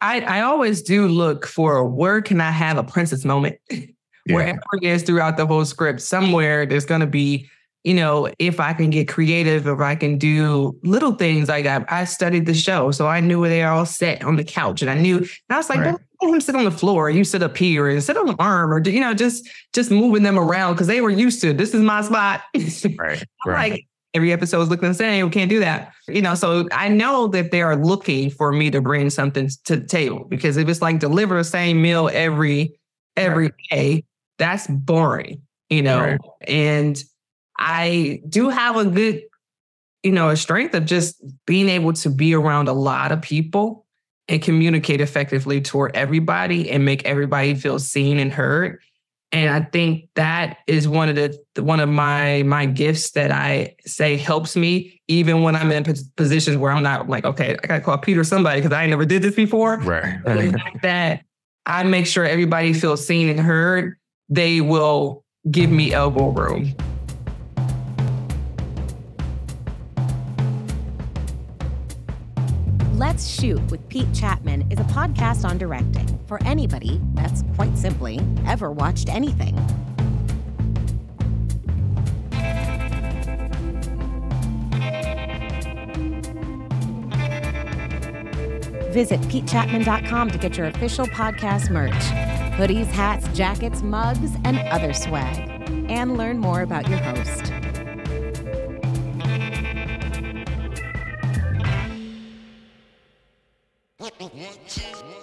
I, I always do look for where can I have a princess moment? Yeah. Wherever it is throughout the whole script, somewhere there's going to be, you know, if I can get creative, if I can do little things like I, I studied the show, so I knew where they all sat on the couch, and I knew, and I was like, Right. don't let him sit on the floor, you sit up here, and sit on the arm, or you know, just just moving them around because they were used to this is my spot. Right. I'm like every episode is looking the same. We can't do that. You know, so I know that they are looking for me to bring something to the table because if it's like deliver the same meal every every day, that's boring, you know. Right. And I do have a good, you know, a strength of just being able to be around a lot of people and communicate effectively toward everybody and make everybody feel seen and heard. And I think that is one of the one of my my gifts that I say helps me even when I'm in pos- positions where I'm not like, okay, I gotta call Peter somebody because I never did this before. Right. The fact that I make sure everybody feels seen and heard, they will give me elbow room. Let's Shoot with Pete Chapman is a podcast on directing for anybody that's quite simply ever watched anything. Visit PeteChapman.com to get your official podcast merch hoodies, hats, jackets, mugs, and other swag. And learn more about your host.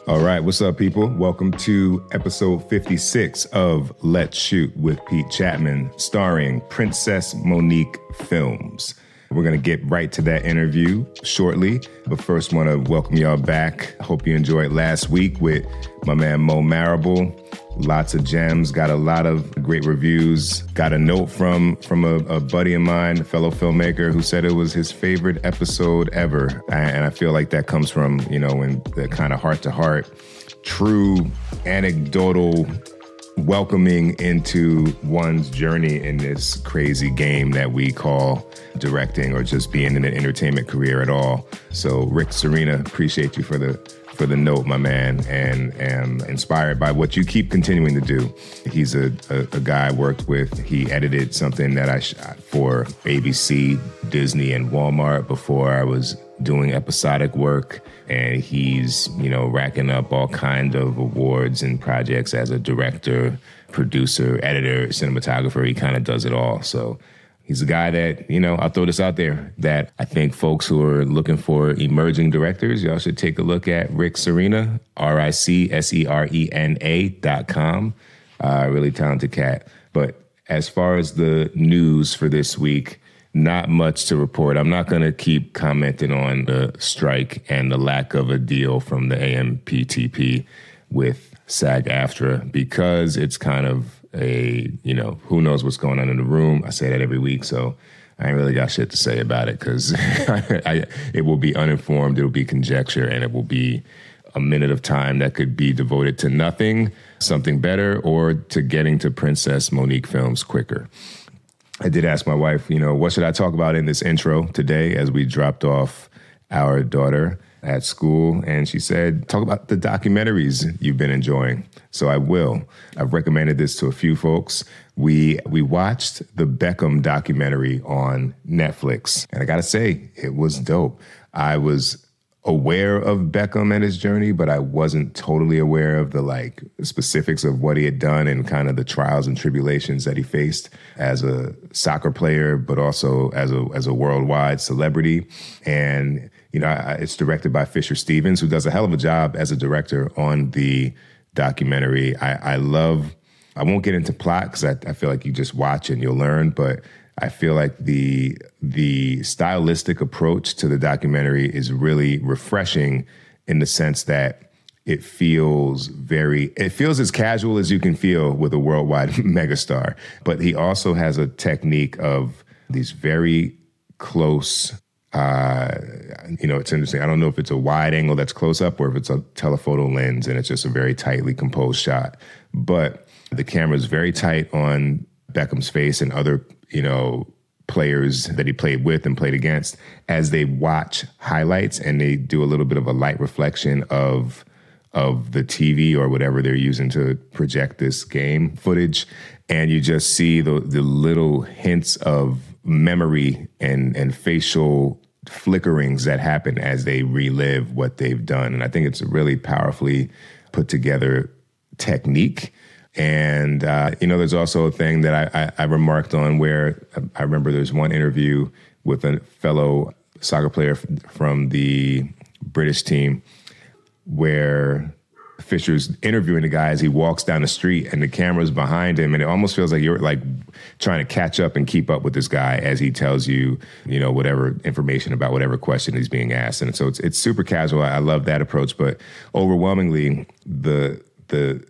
All right, what's up, people? Welcome to episode 56 of Let's Shoot with Pete Chapman, starring Princess Monique Filmz. We're going to get right to that interview shortly, but first, want to welcome y'all back. Hope you enjoyed last week with my man Mo Marable. Lots of gems, got a lot of great reviews. Got a note from from a, a buddy of mine, fellow filmmaker, who said it was his favorite episode ever, and I feel like that comes from you know when the kind of heart to heart, true anecdotal welcoming into one's journey in this crazy game that we call directing or just being in an entertainment career at all. So Ric Serena, appreciate you for the for the note, my man, and am inspired by what you keep continuing to do. He's a, a, a guy I worked with. He edited something that I shot for ABC, Disney, and Walmart before I was doing episodic work. And he's, you know, racking up all kind of awards and projects as a director, producer, editor, cinematographer. He kind of does it all. So he's a guy that, you know, I'll throw this out there that I think folks who are looking for emerging directors, y'all should take a look at Ric Serena, R I C S E R E N A dot com. Uh, really talented cat. But as far as the news for this week, not much to report. I'm not going to keep commenting on the strike and the lack of a deal from the AMPTP with SAG AFTRA because it's kind of a, you know, who knows what's going on in the room. I say that every week. So I ain't really got shit to say about it because it will be uninformed, it'll be conjecture, and it will be a minute of time that could be devoted to nothing, something better, or to getting to Princess Monique Filmz quicker. I did ask my wife, you know, what should I talk about in this intro today as we dropped off our daughter at school? And she said, talk about the documentaries you've been enjoying. So I will. I've recommended this to a few folks. We we watched the Beckham documentary on Netflix. And I gotta say, it was dope. I was aware of Beckham and his journey, but I wasn't totally aware of the like specifics of what he had done and kind of the trials and tribulations that he faced as a soccer player, but also as a as a worldwide celebrity. And you know, I, it's directed by Fisher Stevens, who does a hell of a job as a director on the documentary. I, I love. I won't get into plot because I, I feel like you just watch and you'll learn, but I feel like the the stylistic approach to the documentary is really refreshing in the sense that it feels very it feels as casual as you can feel with a worldwide megastar. But he also has a technique of these very close uh, you know, it's interesting. I don't know if it's a wide angle that's close up or if it's a telephoto lens and it's just a very tightly composed shot. But the camera is very tight on Beckham's face and other, you know, players that he played with and played against as they watch highlights and they do a little bit of a light reflection of of the TV or whatever they're using to project this game footage. And you just see the, the little hints of memory and, and facial flickerings that happen as they relive what they've done. And I think it's a really powerfully put together technique. And, uh, you know, there's also a thing that I, I, I remarked on where I remember there's one interview with a fellow soccer player from the British team where Fisher's interviewing the guy as he walks down the street and the camera's behind him and it almost feels like you're like trying to catch up and keep up with this guy as he tells you, you know, whatever information about whatever question he's being asked. And so it's it's super casual. I love that approach, but overwhelmingly the the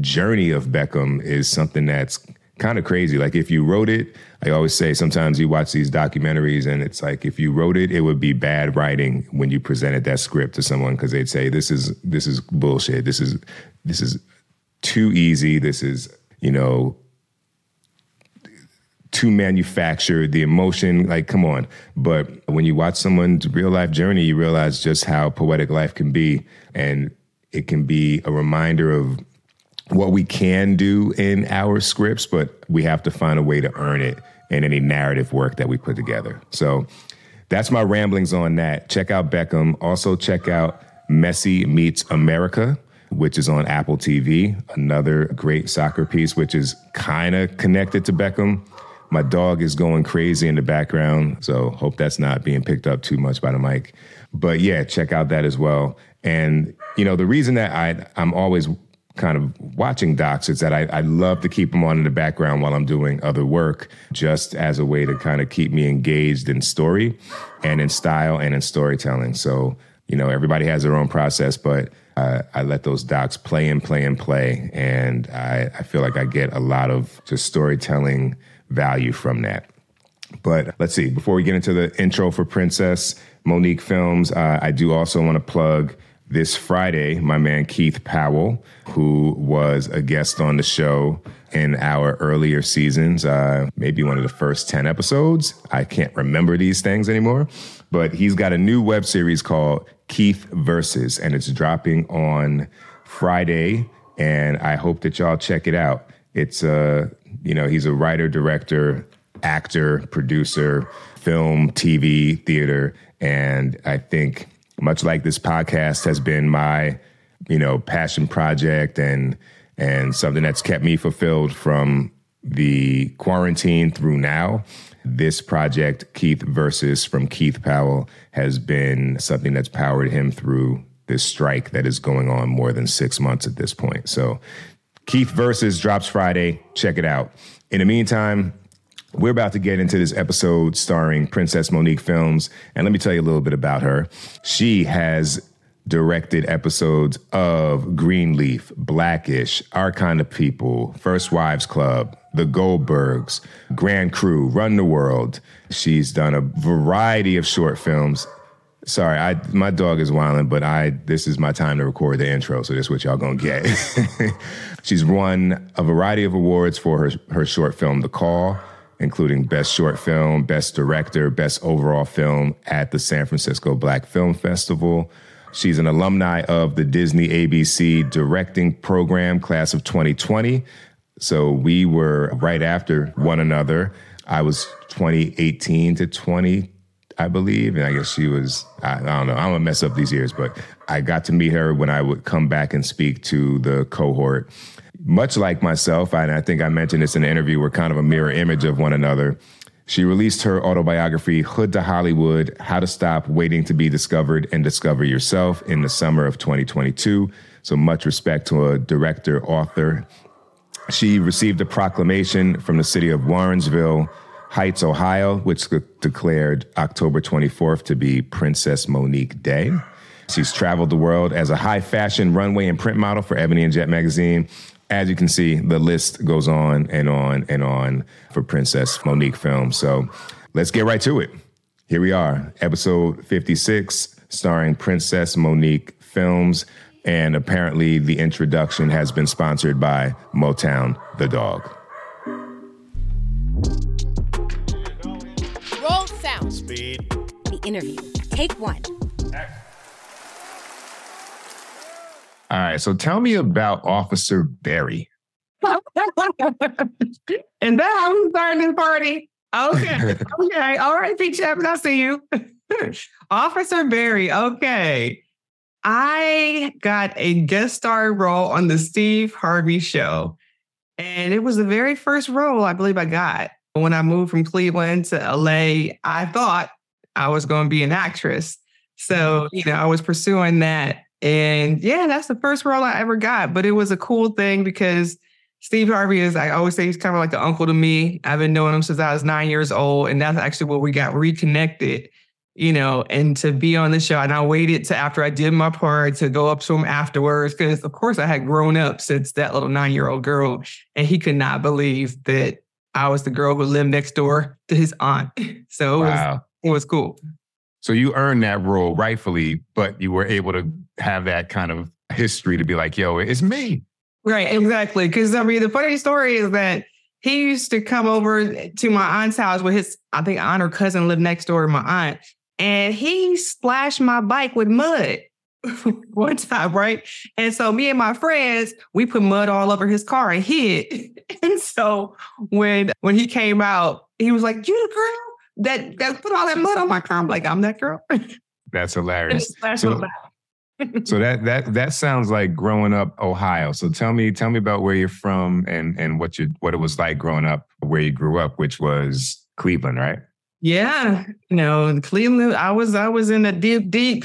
journey of Beckham is something that's kind of crazy. Like if you wrote it, I always say sometimes you watch these documentaries and it's like if you wrote it, it would be bad writing when you presented that script to someone because they'd say this is this is bullshit. This is this is too easy. This is you know too manufactured. The emotion, like come on. But when you watch someone's real life journey, you realize just how poetic life can be, and it can be a reminder of what we can do in our scripts, but we have to find a way to earn it in any narrative work that we put together. So that's my ramblings on that. Check out Beckham. Also, check out Messi Meets America, which is on Apple TV. Another great soccer piece, which is kind of connected to Beckham. My dog is going crazy in the background, so hope that's not being picked up too much by the mic. But yeah, check out that as well. And you know, the reason that I I'm always kind of watching docs is that I, I love to keep them on in the background while I'm doing other work, just as a way to kind of keep me engaged in story and in style and in storytelling. So, you know, everybody has their own process, but uh, I let those docs play and play and play. And I, I feel like I get a lot of just storytelling value from that. But let's see, before we get into the intro for Princess Monique Filmz, uh, I do also want to plug this Friday, my man Keith Powell, who was a guest on the show in our earlier seasons, uh, maybe one of the first 10 episodes. I can't remember these things anymore, but he's got a new web series called Keith Versus, and it's dropping on Friday. And I hope that y'all check it out. It's, uh, you know, he's a writer, director, actor, producer, film, TV, theater. And I think much like this podcast has been my, you know, passion project and and something that's kept me fulfilled from the quarantine through now. This project, Keith Versus from Keith Powell, has been something that's powered him through this strike that is going on more than six months at this point. So, Keith Versus drops Friday. Check it out. In the meantime, we're about to get into this episode starring Princess Monique Filmz. And let me tell you a little bit about her. She has directed episodes of Greenleaf, Blackish, Our Kind of People, First Wives Club, The Goldbergs, Grand Crew, Run the World. She's done a variety of short films. Sorry, I my dog is wilding, but I this is my time to record the intro, so this is what y'all gonna get. She's won a variety of awards for her her short film, The Call including Best Short Film, Best Director, Best Overall Film at the San Francisco Black Film Festival. She's an alumni of the Disney ABC Directing Program, class of 2020. So we were right after one another. I was 2018 to 20, I believe. And I guess she was, I, I don't know, I'm gonna mess up these years, but I got to meet her when I would come back and speak to the cohort much like myself, and I think I mentioned this in the interview, we're kind of a mirror image of one another. She released her autobiography, Hood to Hollywood How to Stop Waiting to Be Discovered and Discover Yourself, in the summer of 2022. So, much respect to a director, author. She received a proclamation from the city of Warrensville Heights, Ohio, which declared October 24th to be Princess Monique Day. She's traveled the world as a high fashion runway and print model for Ebony and Jet magazine as you can see, the list goes on and on and on for Princess Monique Filmz. So let's get right to it. Here we are, episode 56, starring Princess Monique Filmz. And apparently, the introduction has been sponsored by Motown the Dog. Roll sound. Speed. The interview. Take one. All right. So tell me about Officer Barry. and that how we started this party. Okay. okay. All right, Pete Chapman, I see you. Officer Barry. Okay. I got a guest star role on the Steve Harvey show. And it was the very first role I believe I got. When I moved from Cleveland to LA, I thought I was going to be an actress. So, you know, I was pursuing that. And yeah, that's the first role I ever got. But it was a cool thing because Steve Harvey is, I always say, he's kind of like an uncle to me. I've been knowing him since I was nine years old. And that's actually where we got reconnected, you know, and to be on the show. And I waited to after I did my part to go up to him afterwards because, of course, I had grown up since that little nine year old girl. And he could not believe that I was the girl who lived next door to his aunt. So it, wow. was, it was cool. So you earned that role rightfully, but you were able to have that kind of history to be like, yo, it's me. Right, exactly. Because I mean, the funny story is that he used to come over to my aunt's house with his, I think, aunt or cousin lived next door to my aunt, and he splashed my bike with mud one time, right? And so me and my friends, we put mud all over his car and hid. And so when when he came out, he was like, "You the girl that that put all that mud on my car?" I'm like, "I'm that girl." That's hilarious. So, so that that that sounds like growing up Ohio. So tell me tell me about where you're from and and what you what it was like growing up where you grew up, which was Cleveland, right? Yeah, you know, Cleveland. I was I was in a deep deep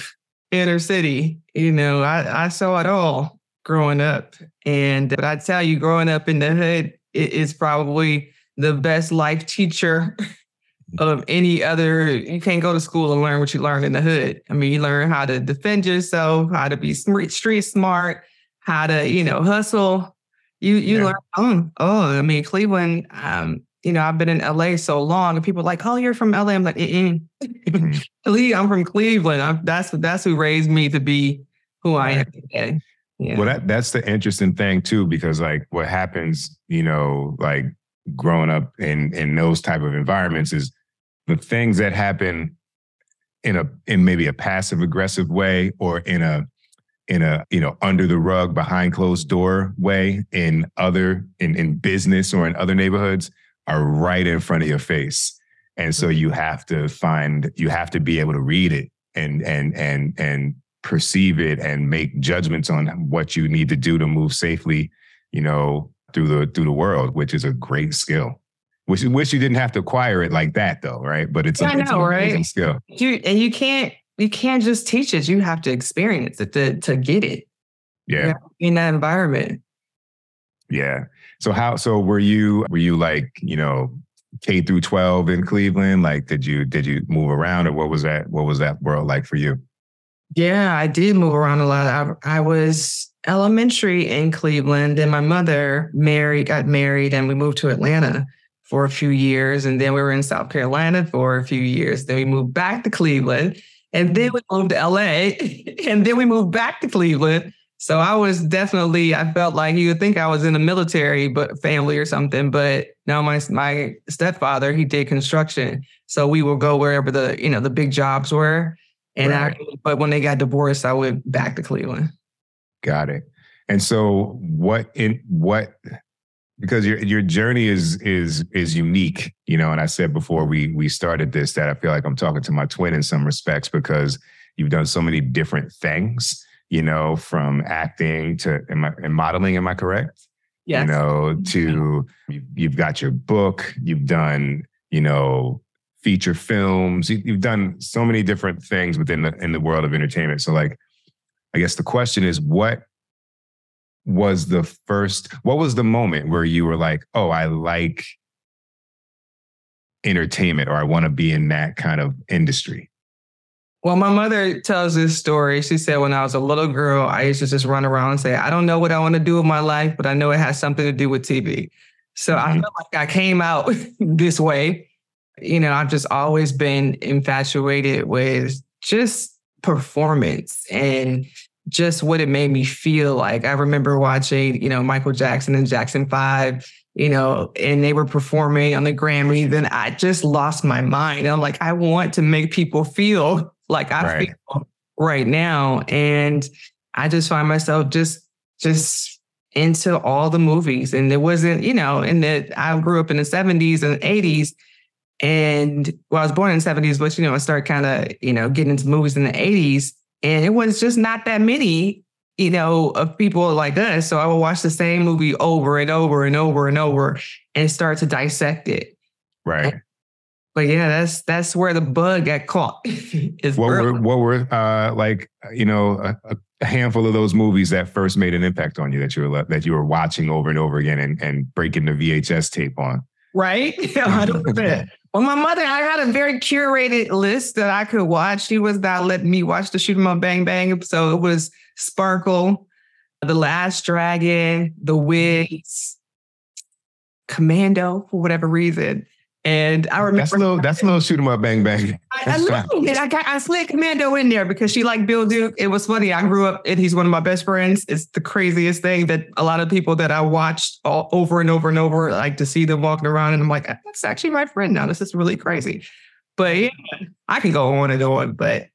inner city. You know, I I saw it all growing up, and but I tell you, growing up in the hood it is probably the best life teacher of any other. You can't go to school and learn what you learn in the hood. I mean, you learn how to defend yourself, how to be street smart, how to you know hustle. You you yeah. learn. Oh, oh, I mean, Cleveland. Um, you know, I've been in LA so long, and people are like, "Oh, you're from LA." I'm like, mm-hmm. "I'm from Cleveland." I'm, that's that's who raised me to be who I am today. Yeah. Well, that that's the interesting thing too, because like what happens, you know, like growing up in in those type of environments is the things that happen in a in maybe a passive aggressive way or in a in a you know under the rug behind closed door way in other in in business or in other neighborhoods are right in front of your face. And so you have to find you have to be able to read it and and and and perceive it and make judgments on what you need to do to move safely you know through the through the world which is a great skill Wish, wish you didn't have to acquire it like that though, right? But it's, yeah, a, know, right? skill. You and you can't you can't just teach it. You have to experience it to to get it. Yeah. in that environment. Yeah. So how so were you were you like, you know, K through 12 in Cleveland? Like did you did you move around or what was that what was that world like for you? Yeah, I did move around a lot. I, I was elementary in Cleveland and my mother married got married and we moved to Atlanta for a few years. And then we were in South Carolina for a few years. Then we moved back to Cleveland. And then we moved to LA. and then we moved back to Cleveland. So I was definitely, I felt like you would think I was in the military, but family or something. But no, my my stepfather, he did construction. So we would go wherever the, you know, the big jobs were. And right. I, but when they got divorced, I went back to Cleveland. Got it. And so what in what because your your journey is is is unique, you know. And I said before we we started this that I feel like I'm talking to my twin in some respects because you've done so many different things, you know, from acting to am I, and modeling. Am I correct? Yes. You know, to mm-hmm. you've got your book, you've done, you know, feature films, you've done so many different things within the in the world of entertainment. So, like, I guess the question is, what was the first what was the moment where you were like oh i like entertainment or i want to be in that kind of industry well my mother tells this story. She said when i was a little girl i used to just run around and say i don't know what i want to do with my life but i know it has something to do with tv so mm-hmm. i felt like i came out this way. You know i've just always been infatuated with just performance and just what it made me feel like. I remember watching, you know, Michael Jackson and Jackson 5, you know, and they were performing on the Grammys, and I just lost my mind. I'm like, I want to make people feel like I right. feel right now. And I just find myself just just into all the movies. And it wasn't, you know, in the I grew up in the 70s and 80s. And well, I was born in the 70s, but you know, I started kind of, you know, getting into movies in the 80s. And it was just not that many, you know, of people like us. So I would watch the same movie over and over and over and over and start to dissect it. Right. But yeah, that's that's where the bug got caught. what were what were uh, like you know a, a, handful of those movies that first made an impact on you that you were that you were watching over and over again and, and breaking the VHS tape on? Right, Well, my mother, I had a very curated list that I could watch. She was not letting me watch the Shoot 'em Up Bang Bang. So it was Sparkle, The Last Dragon, The Wiz, Commando for whatever reason. And I remember that's a little that's a little shoot 'em up bang bang. I, I, it. I got I slid Commando in there because she liked Bill Duke. It was funny. I grew up and he's one of my best friends. It's the craziest thing that a lot of people that I watched all over and over and over like to see them walking around and I'm like, that's actually my friend now. This is really crazy. But yeah, I can go on and on, but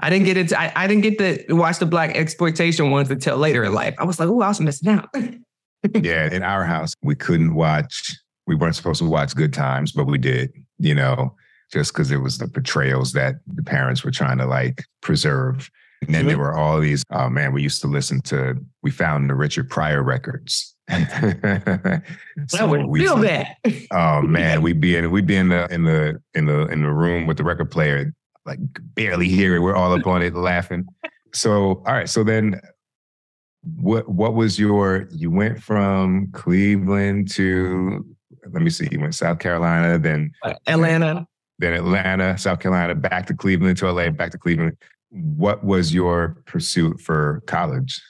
I didn't get into I, I didn't get to watch the black exploitation ones until later in life. I was like, oh, I was missing out. yeah, in our house, we couldn't watch we weren't supposed to watch Good Times, but we did, you know, just because it was the portrayals that the parents were trying to like preserve. And then there mm-hmm. were all these, oh man, we used to listen to, we found the Richard Pryor records. so that would we, feel bad. oh man, we'd be in we'd be in the in the in the in the room with the record player, like barely hear it. We're all up on it laughing. So all right, so then what what was your you went from Cleveland to let me see, you went South Carolina, then uh, Atlanta, then Atlanta, South Carolina, back to Cleveland to LA, back to Cleveland. What was your pursuit for college?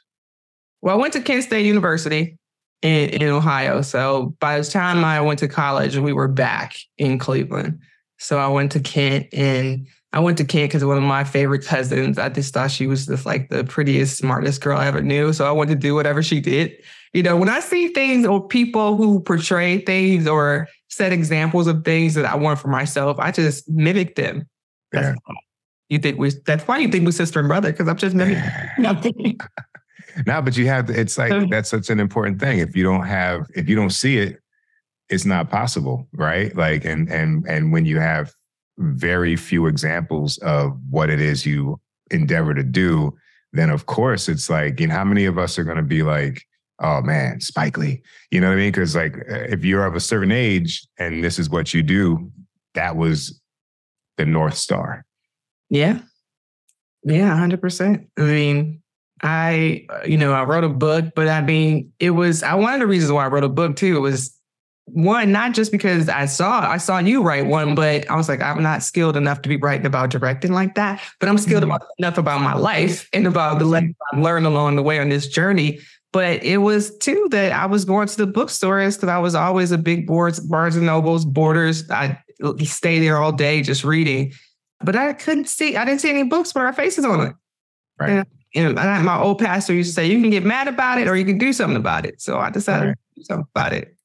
Well, I went to Kent State University in, in Ohio. So by the time I went to college, we were back in Cleveland. So I went to Kent and I went to Kent because one of my favorite cousins, I just thought she was just like the prettiest, smartest girl I ever knew. So I wanted to do whatever she did. You know, when I see things or people who portray things or set examples of things that I want for myself, I just mimic them. Yeah. You think we that's why you think we're sister and brother, because I'm just mimicking. no, but you have it's like that's such an important thing. If you don't have, if you don't see it, it's not possible, right? Like, and and and when you have very few examples of what it is you endeavor to do, then of course it's like, you know, how many of us are going to be like, oh man, Spike Lee. You know what I mean? Because like if you're of a certain age and this is what you do, that was the North Star. Yeah. Yeah, 100%. I mean, I, you know, I wrote a book, but I mean, it was, I one of the reasons why I wrote a book too, it was one, not just because I saw, I saw you write one, but I was like, I'm not skilled enough to be writing about directing like that, but I'm skilled mm-hmm. about, enough about my life and about the lessons I've learned along the way on this journey but it was too that I was going to the bookstores because I was always a big boards, Barnes and Nobles, Borders. I stay there all day just reading. But I couldn't see, I didn't see any books with our faces on it. Right. And, and my old pastor used to say, you can get mad about it or you can do something about it. So I decided right. to do something about it.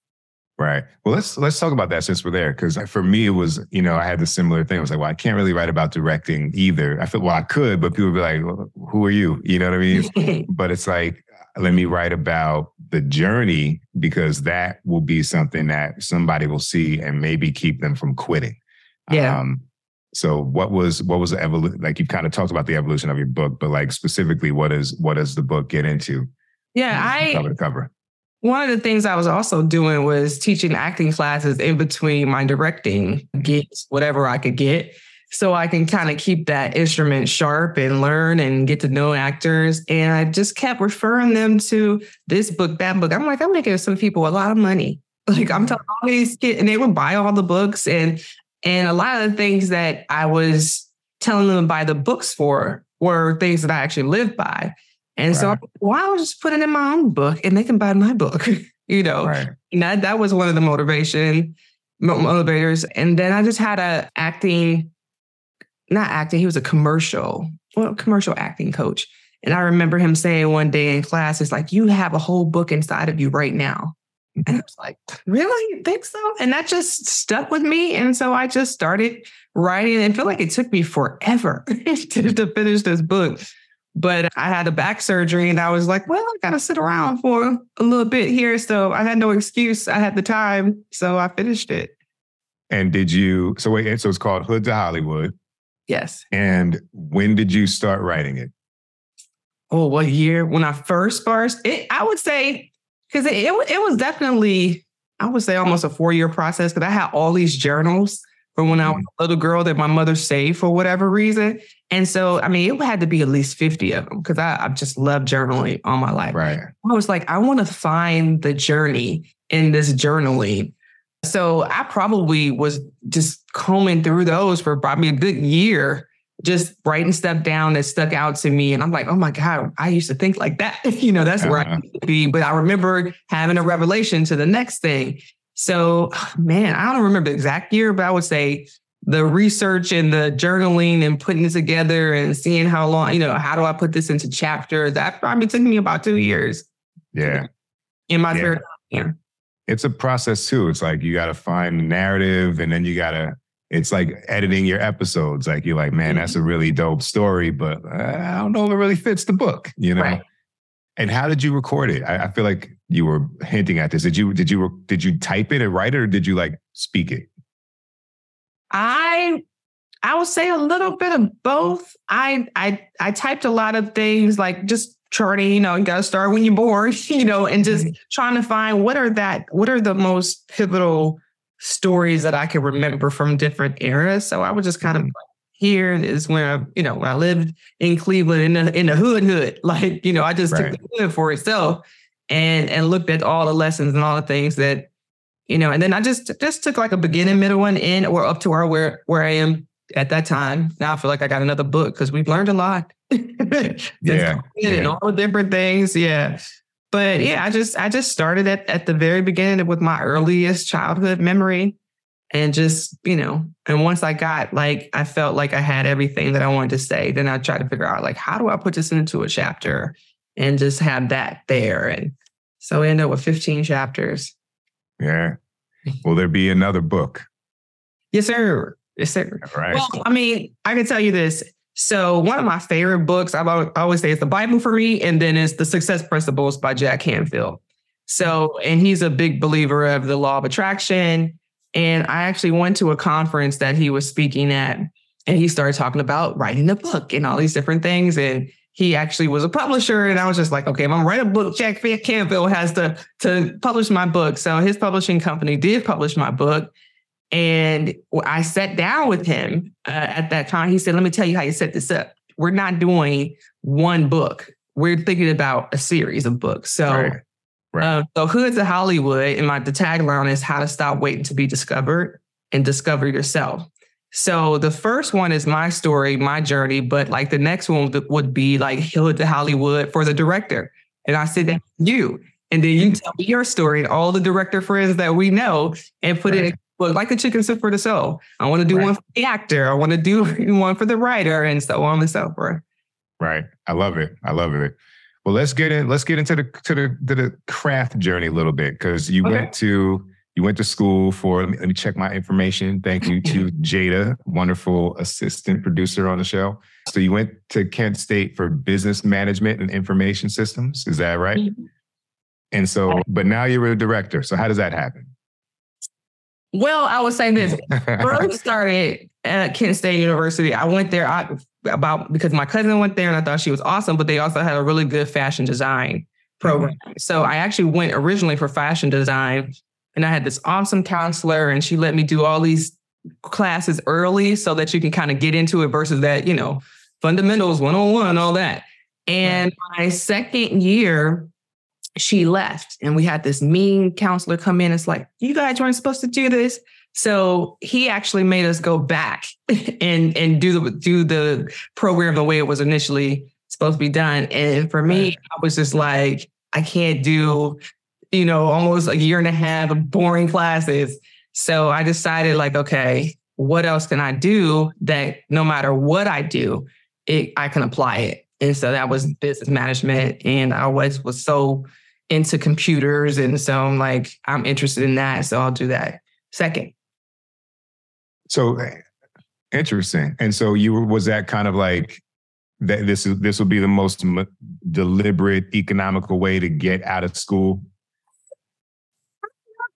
Right. Well, let's let's talk about that since we're there. Because for me, it was you know I had the similar thing. I was like, well, I can't really write about directing either. I feel well, I could, but people would be like, well, who are you? You know what I mean? but it's like let me write about the journey because that will be something that somebody will see and maybe keep them from quitting. Yeah. Um, so what was what was the evolution? Like you've kind of talked about the evolution of your book, but like specifically, what is what does the book get into? Yeah, I cover to cover. One of the things I was also doing was teaching acting classes in between my directing gigs, whatever I could get so I can kind of keep that instrument sharp and learn and get to know actors. And I just kept referring them to this book, that book. I'm like, I'm gonna give some people a lot of money. Like I'm mm-hmm. telling all these kids, and they would buy all the books and and a lot of the things that I was telling them to buy the books for were things that I actually lived by. And right. so, well, I was just putting in my own book, and they can buy my book. you know, right. and that that was one of the motivation motivators. And then I just had a acting not acting, he was a commercial, well, commercial acting coach. And I remember him saying one day in class, it's like, you have a whole book inside of you right now. And I was like, really? You think so? And that just stuck with me. And so I just started writing and feel like it took me forever to, to finish this book. But I had a back surgery and I was like, well, I got to sit around for a little bit here. So I had no excuse. I had the time. So I finished it. And did you, so wait, so it's called Hood to Hollywood. Yes. And when did you start writing it? Oh, what year? When I first first, it, I would say, because it, it, it was definitely, I would say almost a four year process because I had all these journals from when I was Mhm. a little girl that my mother saved for whatever reason. And so, I mean, it had to be at least 50 of them because I, I just love journaling all my life. Right. I was like, I want to find the journey in this journaling. So I probably was just combing through those for probably a good year, just writing stuff down that stuck out to me. And I'm like, oh my God, I used to think like that. you know, that's where I Uh-huh. used to be. But I remember having a revelation to the next thing. So, man, I don't remember the exact year, but I would say the research and the journaling and putting it together and seeing how long, you know, how do I put this into chapters? That probably took me about two years Yeah. in my Yeah. time. It's a process too. It's like you got to find the narrative and then you got to, it's like editing your episodes. Like you're like, man, that's a really dope story, but uh, I don't know if it really fits the book, you know? Right. And how did you record it? I, I feel like you were hinting at this. Did you did you did you type it and write it, or did you like speak it? I I would say a little bit of both. I I I typed a lot of things like just charting, you know, you gotta start when you're born, you know, and just trying to find what are that, what are the most pivotal stories that I can remember from different eras. So I was just kind of mm-hmm. here is where I, you know, when I lived in Cleveland in the in the hood hood. Like, you know, I just Right. took the hood for itself and and looked at all the lessons and all the things that you know, and then I just just took like a beginning, middle one in or up to where where where I am at that time. Now I feel like I got another book because we've learned a lot. Yeah, yeah. and all the different things. Yeah. But yeah, I just I just started at, at the very beginning with my earliest childhood memory. And just, you know, and once I got like I felt like I had everything that I wanted to say, then I tried to figure out like how do I put this into a chapter and just have that there. And so I ended up with 15 chapters. Yeah. Will there be another book? Yes, sir. Yes, sir. All right. Well, I mean, I can tell you this. So, one of my favorite books, I've always, I always say it's the Bible for me, and then it's The Success Principles by Jack Canfield. So, and he's a big believer of the law of attraction. And I actually went to a conference that he was speaking at, and he started talking about writing a book and all these different things. And he actually was a publisher, and I was just like, okay, if I'm writing a book, Jack Canfield has to to publish my book. So his publishing company did publish my book. And I sat down with him uh, at that time. He said, Let me tell you how you set this up. We're not doing one book, we're thinking about a series of books. So, Right. Right. uh, so Hood to Hollywood, and my the tagline is how to stop waiting to be discovered and discover yourself. So the first one is my story, my journey, but like the next one would- be like Hood to Hollywood for the director. And I sit down you, and then you tell me your story and all the director friends that we know and put it well, like the chicken soup for the soul. I want to do Right. one for the actor. I want to do one for the writer, and so on and so forth. Right. I love it. I love it. Well, let's get in. Let's get into the to the to the craft journey a little bit because you Okay. went to you went to school for. Let me, let me check my information. Thank you to Jada, wonderful assistant producer on the show. So you went to Kent State for business management and information systems. Is that right? Mhm. And so, but now you're a director. So how does that happen? Well, I was saying this first started at Kent State University. I went there I, about because my cousin went there and I thought she was awesome, but they also had a really good fashion design program. Mm-hmm. So I actually went originally for fashion design and I had this awesome counselor and she let me do all these classes early so that you can kind of get into it versus that, you know, fundamentals 101, all that. And my second year, she left and we had this mean counselor come in. It's like, you guys weren't supposed to do this. So he actually made us go back and and do the do the program the way it was initially supposed to be done. And for me. I was just like, I can't do, you know, almost a year and a half of boring classes. So I decided, like, okay, what else can I do that no matter what I do, it I can apply it. And so that was business management. And I always was so into computers. And so I'm like, I'm interested in that. So I'll do that second. So eh, interesting. And so you were, was that kind of like that this is this will be the most m- deliberate, economical way to get out of school?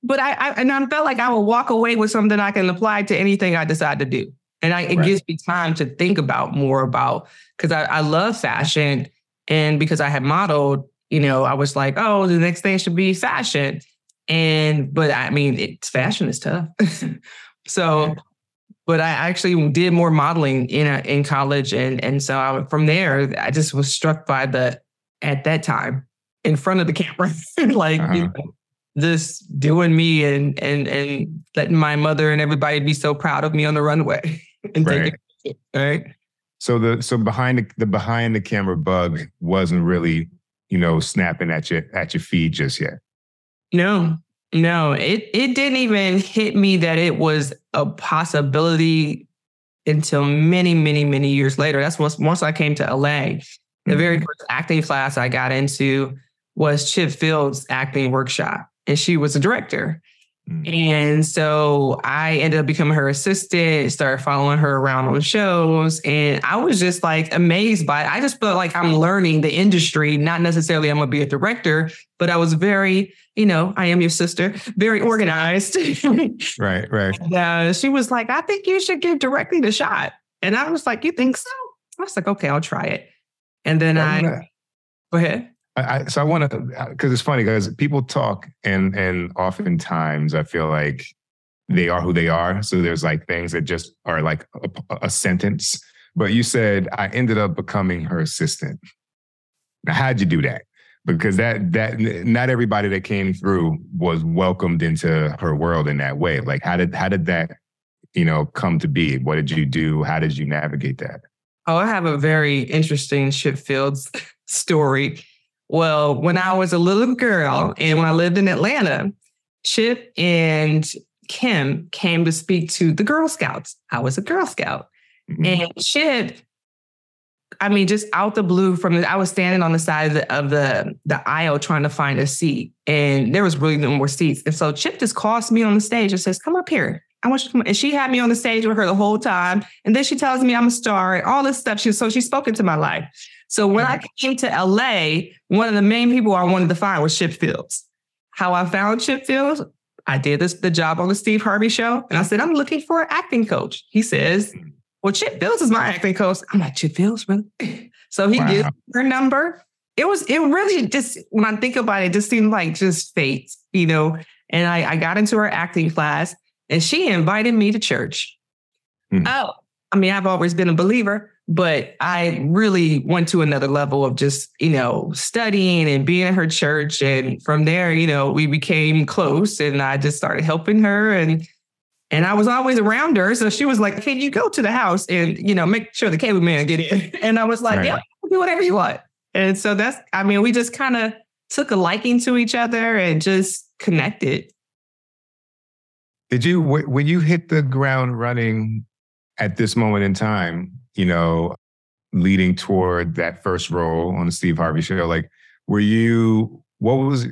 But I, I and I felt like I would walk away with something I can apply to anything I decide to do. And I, it Right. gives me time to think about more about because I, I love fashion. And because I had modeled, you know, I was like, oh, the next thing should be fashion. And but I mean, it's fashion is tough. so, but I actually did more modeling in a, in college, and and so I, from there, I just was struck by the at that time in front of the camera, like you Uh-huh. know, just doing me and and and letting my mother and everybody be so proud of me on the runway and Right. taking it, right. So the so behind the, the behind the camera bug wasn't really, you know, snapping at your at your feed just yet. No, no, it it didn't even hit me that it was a possibility until many, many, many years later. That's once once I came to LA. The very mm-hmm. first acting class I got into was Chip Fields' acting workshop, and she was a director. Mm. And so I ended up becoming her assistant, started following her around on shows. And I was just like amazed by it. I just felt like I'm learning the industry, not necessarily I'm going to be a director, but I was very, you know, I am your sister, very organized. Right, right. And, uh, she was like, I think you should give directly the shot. And I was like, You think so? I was like, Okay, I'll try it. And then I go ahead. I, I, so I want to uh, because it's funny because people talk and and oftentimes I feel like they are who they are. So there's like things that just are like a, a sentence. But you said I ended up becoming her assistant. Now, how'd you do that? Because that that not everybody that came through was welcomed into her world in that way. Like how did how did that you know come to be? What did you do? How did you navigate that? Oh, I have a very interesting Chip Fields story. Well, when I was a little girl and when I lived in Atlanta, Chip and Kim came to speak to the Girl Scouts. I was a Girl Scout. Mhm. And Chip, I mean, just out the blue from the, I was standing on the side of the, of the the aisle trying to find a seat, and there was really no more seats. And so Chip just calls me on the stage and says, "Come up here. I want you to come." And she had me on the stage with her the whole time. And then she tells me I'm a star and all this stuff. She so she spoke into my life. So when I came to LA, one of the main people I wanted to find was Chip Fields. How I found Chip Fields, I did this the job on the Steve Harvey show, and I said I'm looking for an acting coach. He says, "Well, Chip Fields is my acting coach." I'm like, "Chip Fields, really?" So he Wow. gives her number. It was it really just when I think about it, it just seemed like just fate, you know. And I, I got into her acting class, and she invited me to church. Hmm. Oh, I mean, I've always been a believer, but I really went to another level of just, you know, studying and being in her church. And from there, you know, we became close and I just started helping her and and I was always around her. So she was like, Can you go to the house and, you know, make sure the cable man get in? And I was like, Right. Yeah, do whatever you want. And so that's, I mean, we just kind of took a liking to each other and just connected. Did you when you hit the ground running at this moment in time, you know, leading toward that first role on the Steve Harvey show, like were you what was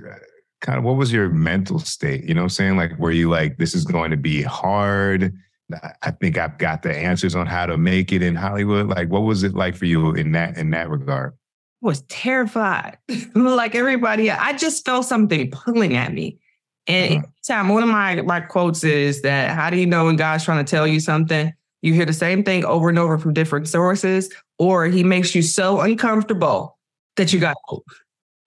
kind of what was your mental state? You know what I'm saying? Like were you like this is going to be hard? I- I think I've got the answers on how to make it in Hollywood. Like what was it like for you in that in that regard? was terrified. like everybody, I just felt something pulling at me. And Uh-huh. time, one of my, my quotes is that how do you know when God's trying to tell you something? You hear the same thing over and over from different sources, or he makes you so uncomfortable that you got hope.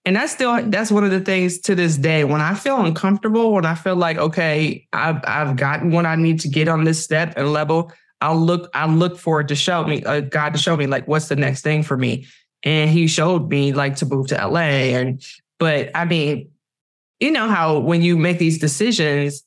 And that's still that's one of the things to this day. When I feel uncomfortable, when I feel like, okay, I've I've gotten what I need to get on this step and level, I'll look, I look for it to show me, uh, God to show me like what's the next thing for me and he showed me like to move to LA and but I mean you know how when you make these decisions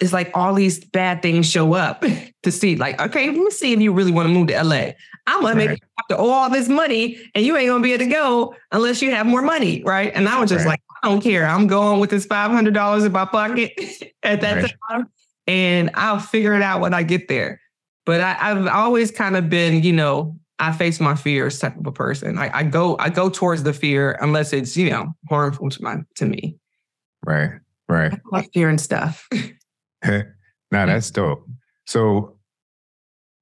it's like all these bad things show up to see like okay let me see if you really want to move to LA I'm gonna make Right. you have to owe all this money and you ain't gonna be able to go unless you have more money right and I was just Right. like I don't care I'm going with this $500 in my pocket at that Right. time and I'll figure it out when I get there but I, I've always kind of been you know I face my fears type of a person. I, I go I go towards the fear unless it's you know harmful to my to me. Right. Right. I fear and stuff. now that's dope. So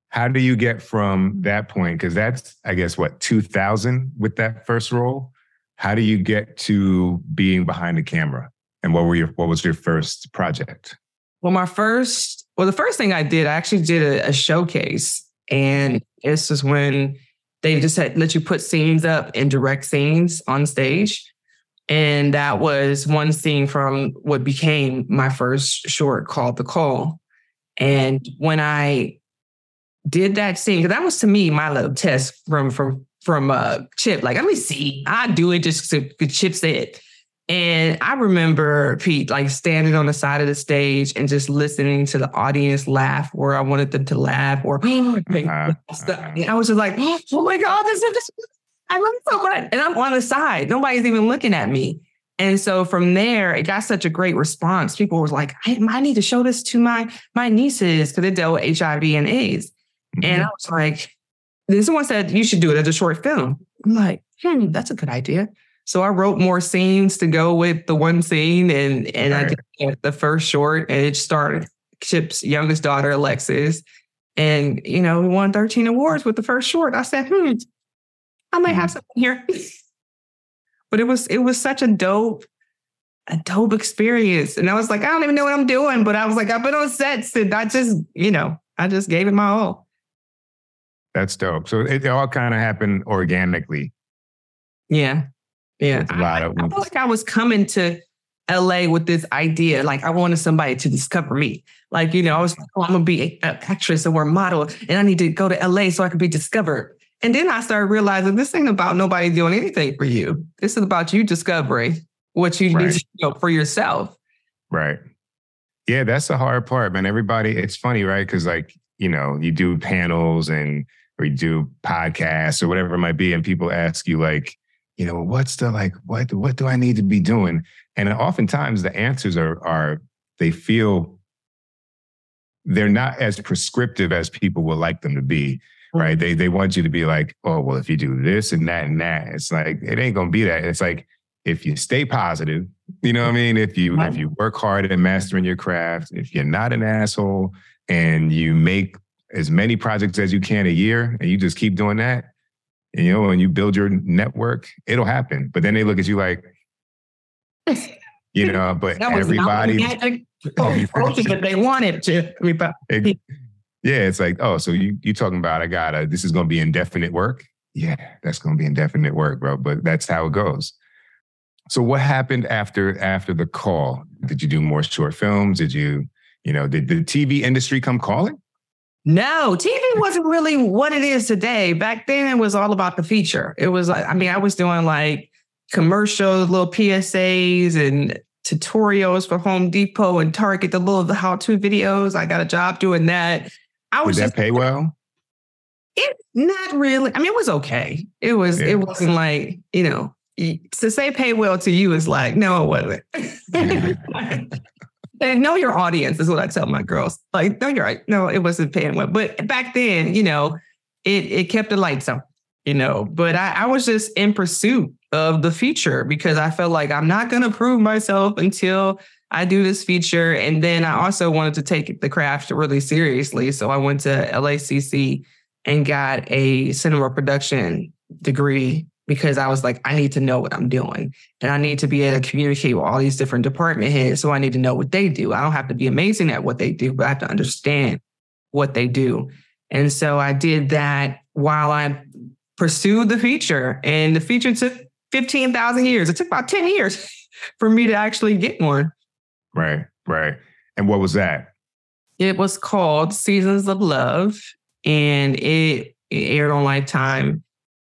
How do you get from that point? Because that's, I guess, what, 2000 with that first role? How do you get to being behind the camera? And what were your what was your first project? Well, my first, well, the first thing I did, I actually did a, a showcase. And this is when they just had let you put scenes up and direct scenes on stage. And that was one scene from what became my first short called The Call. And when I did that scene, because that was to me my little test from from from uh Chip. Like, let me see, I do it just to Chip said. And I remember Pete like standing on the side of the stage and just listening to the audience laugh where I wanted them to laugh or and I was just like, oh my God, this is just I love it so much. And I'm on the side. Nobody's even looking at me. And so from there, it got such a great response. People were like, I, I need to show this to my my nieces because they dealt with HIV and AIDS. Mm-hmm. And I was like, then someone said you should do it as a short film. I'm like, hmm, that's a good idea. So I wrote more scenes to go with the one scene, and and right. I did the first short, and it started Chip's youngest daughter, Alexis, and you know we won 13 awards with the first short. I said, hmm, I might have mm-hmm. something here. but it was it was such a dope a dope experience. And I was like, I don't even know what I'm doing, but I was like, I've been on sets and I just, you know, I just gave it my all. That's dope. So it all kind of happened organically. Yeah. Yeah. A lot of, I, I felt like I was coming to LA with this idea. Like I wanted somebody to discover me. Like, you know, I was like, oh, I'm gonna be an actress or a model and I need to go to LA so I can be discovered. And then I started realizing this ain't about nobody doing anything for you. This is about you discovering what you right. need to know for yourself. Right. Yeah, that's the hard part, man. Everybody, it's funny, right? Because like, you know, you do panels and or you do podcasts or whatever it might be, and people ask you like, you know, what's the like, what what do I need to be doing? And oftentimes the answers are are they feel they're not as prescriptive as people would like them to be. Right. Mm-hmm. They they want you to be like, oh, well, if you do this and that and that, it's like it ain't gonna be that. It's like if you stay positive, you know what I mean? If you if you work hard at mastering your craft, if you're not an asshole and you make as many projects as you can a year and you just keep doing that, and, you know, and you build your network, it'll happen. But then they look at you like, you know, but everybody. that they wanted to. Yeah, it's like, oh, so you you talking about I gotta this is gonna be indefinite work? Yeah, that's gonna be indefinite work, bro. But that's how it goes. So what happened after after the call? Did you do more short films? Did you, you know, did the TV industry come calling? No, TV wasn't really what it is today. Back then, it was all about the feature. It was like, I mean, I was doing like commercials, little PSAs, and tutorials for Home Depot and Target, the little how to videos. I got a job doing that. I was Did that pay well? It not really. I mean, it was okay. It was. Yeah. It wasn't like you know to say pay well to you is like no, it wasn't. and know your audience is what I tell my girls. Like, no, you're right. No, it wasn't paying well. But back then, you know, it it kept the lights on, you know. But I, I was just in pursuit of the future because I felt like I'm not gonna prove myself until I do this feature. And then I also wanted to take the craft really seriously. So I went to LACC and got a cinema production degree because I was like, I need to know what I'm doing. And I need to be able to communicate with all these different department heads. So I need to know what they do. I don't have to be amazing at what they do, but I have to understand what they do. And so I did that while I pursued the feature. And the feature took 15,000 years. It took about 10 years for me to actually get one. Right, right. And what was that? It was called Seasons of Love. And it, it aired on Lifetime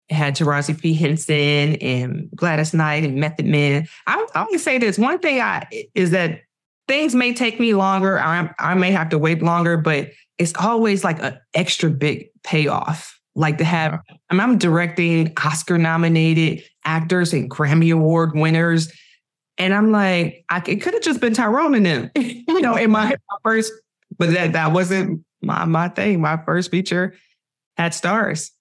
had Taraji P. Henson and Gladys Knight and Method Man. I, I always say this one thing I is that things may take me longer. I, I may have to wait longer, but it's always like an extra big payoff. Like to have, I mean, I'm directing Oscar nominated actors and Grammy Award winners. And I'm like, I, it could have just been Tyrone and them, you know, in my, my first, but that, that wasn't my, my thing. My first feature had stars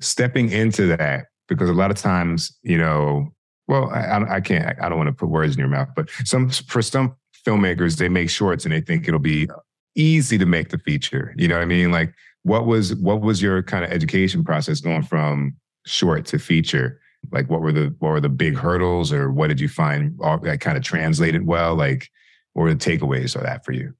stepping into that because a lot of times, you know, well, I, I can't, I don't want to put words in your mouth, but some for some filmmakers, they make shorts and they think it'll be easy to make the feature. You know what I mean? Like, what was what was your kind of education process going from short to feature? Like, what were the what were the big hurdles, or what did you find all, that kind of translated well? Like, what were the takeaways of that for you?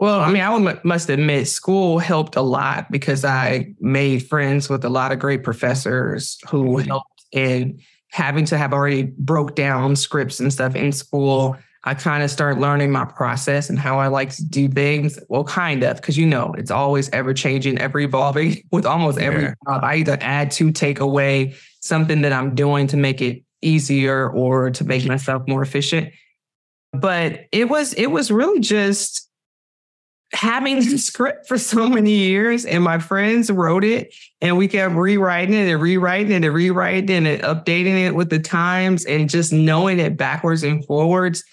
Well, I mean, I would, must admit, school helped a lot because I made friends with a lot of great professors who mm-hmm. helped in having to have already broke down scripts and stuff in school. I kind of started learning my process and how I like to do things. Well, kind of, because you know, it's always ever changing, ever evolving with almost every yeah. job. I either add to, take away something that I'm doing to make it easier or to make myself more efficient. But it was, it was really just having the script for so many years and my friends wrote it and we kept rewriting it and rewriting it and rewriting it and updating it with the times and just knowing it backwards and forwards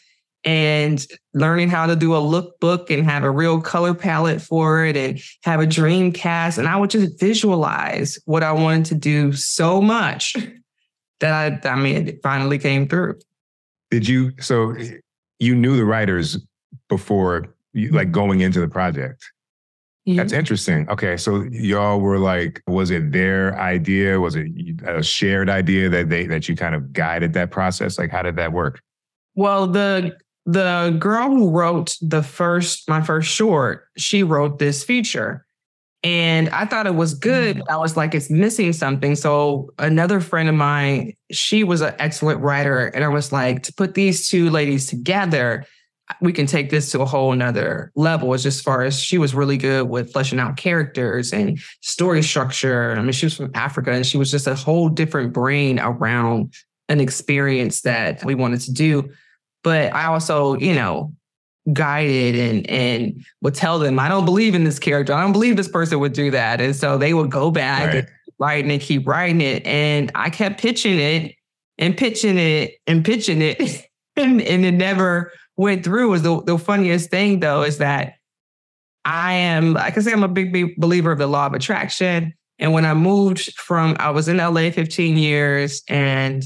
and learning how to do a lookbook and have a real color palette for it and have a dream cast and I would just visualize what I wanted to do so much that I I mean it finally came through. Did you so you knew the writers before like mm-hmm. going into the project. Yeah. That's interesting. Okay, so y'all were like, was it their idea? Was it a shared idea that they that you kind of guided that process? Like, how did that work? Well, the the girl who wrote the first my first short, she wrote this feature, and I thought it was good. Mm. I was like, it's missing something. So another friend of mine, she was an excellent writer, and I was like, to put these two ladies together we can take this to a whole nother level as just far as she was really good with fleshing out characters and story structure. I mean, she was from Africa and she was just a whole different brain around an experience that we wanted to do. But I also, you know, guided and and would tell them, I don't believe in this character. I don't believe this person would do that. And so they would go back right. and writing it, keep writing it. And I kept pitching it and pitching it and pitching it. and, and it never went through was the, the funniest thing though is that I am, like I say, I'm a big, big believer of the law of attraction. And when I moved from, I was in LA 15 years and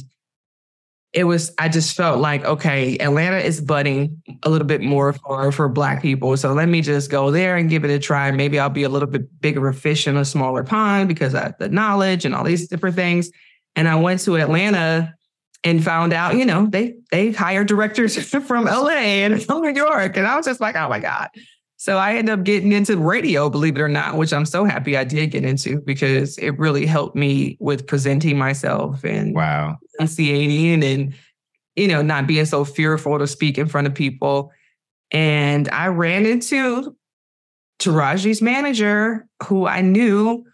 it was, I just felt like, okay, Atlanta is budding a little bit more for, for Black people. So let me just go there and give it a try. Maybe I'll be a little bit bigger fish in a smaller pond because I have the knowledge and all these different things. And I went to Atlanta and found out, you know, they they hire directors from LA and from New York. And I was just like, oh my God. So I ended up getting into radio, believe it or not, which I'm so happy I did get into because it really helped me with presenting myself and wow. enunciating and, you know, not being so fearful to speak in front of people. And I ran into Taraji's manager, who I knew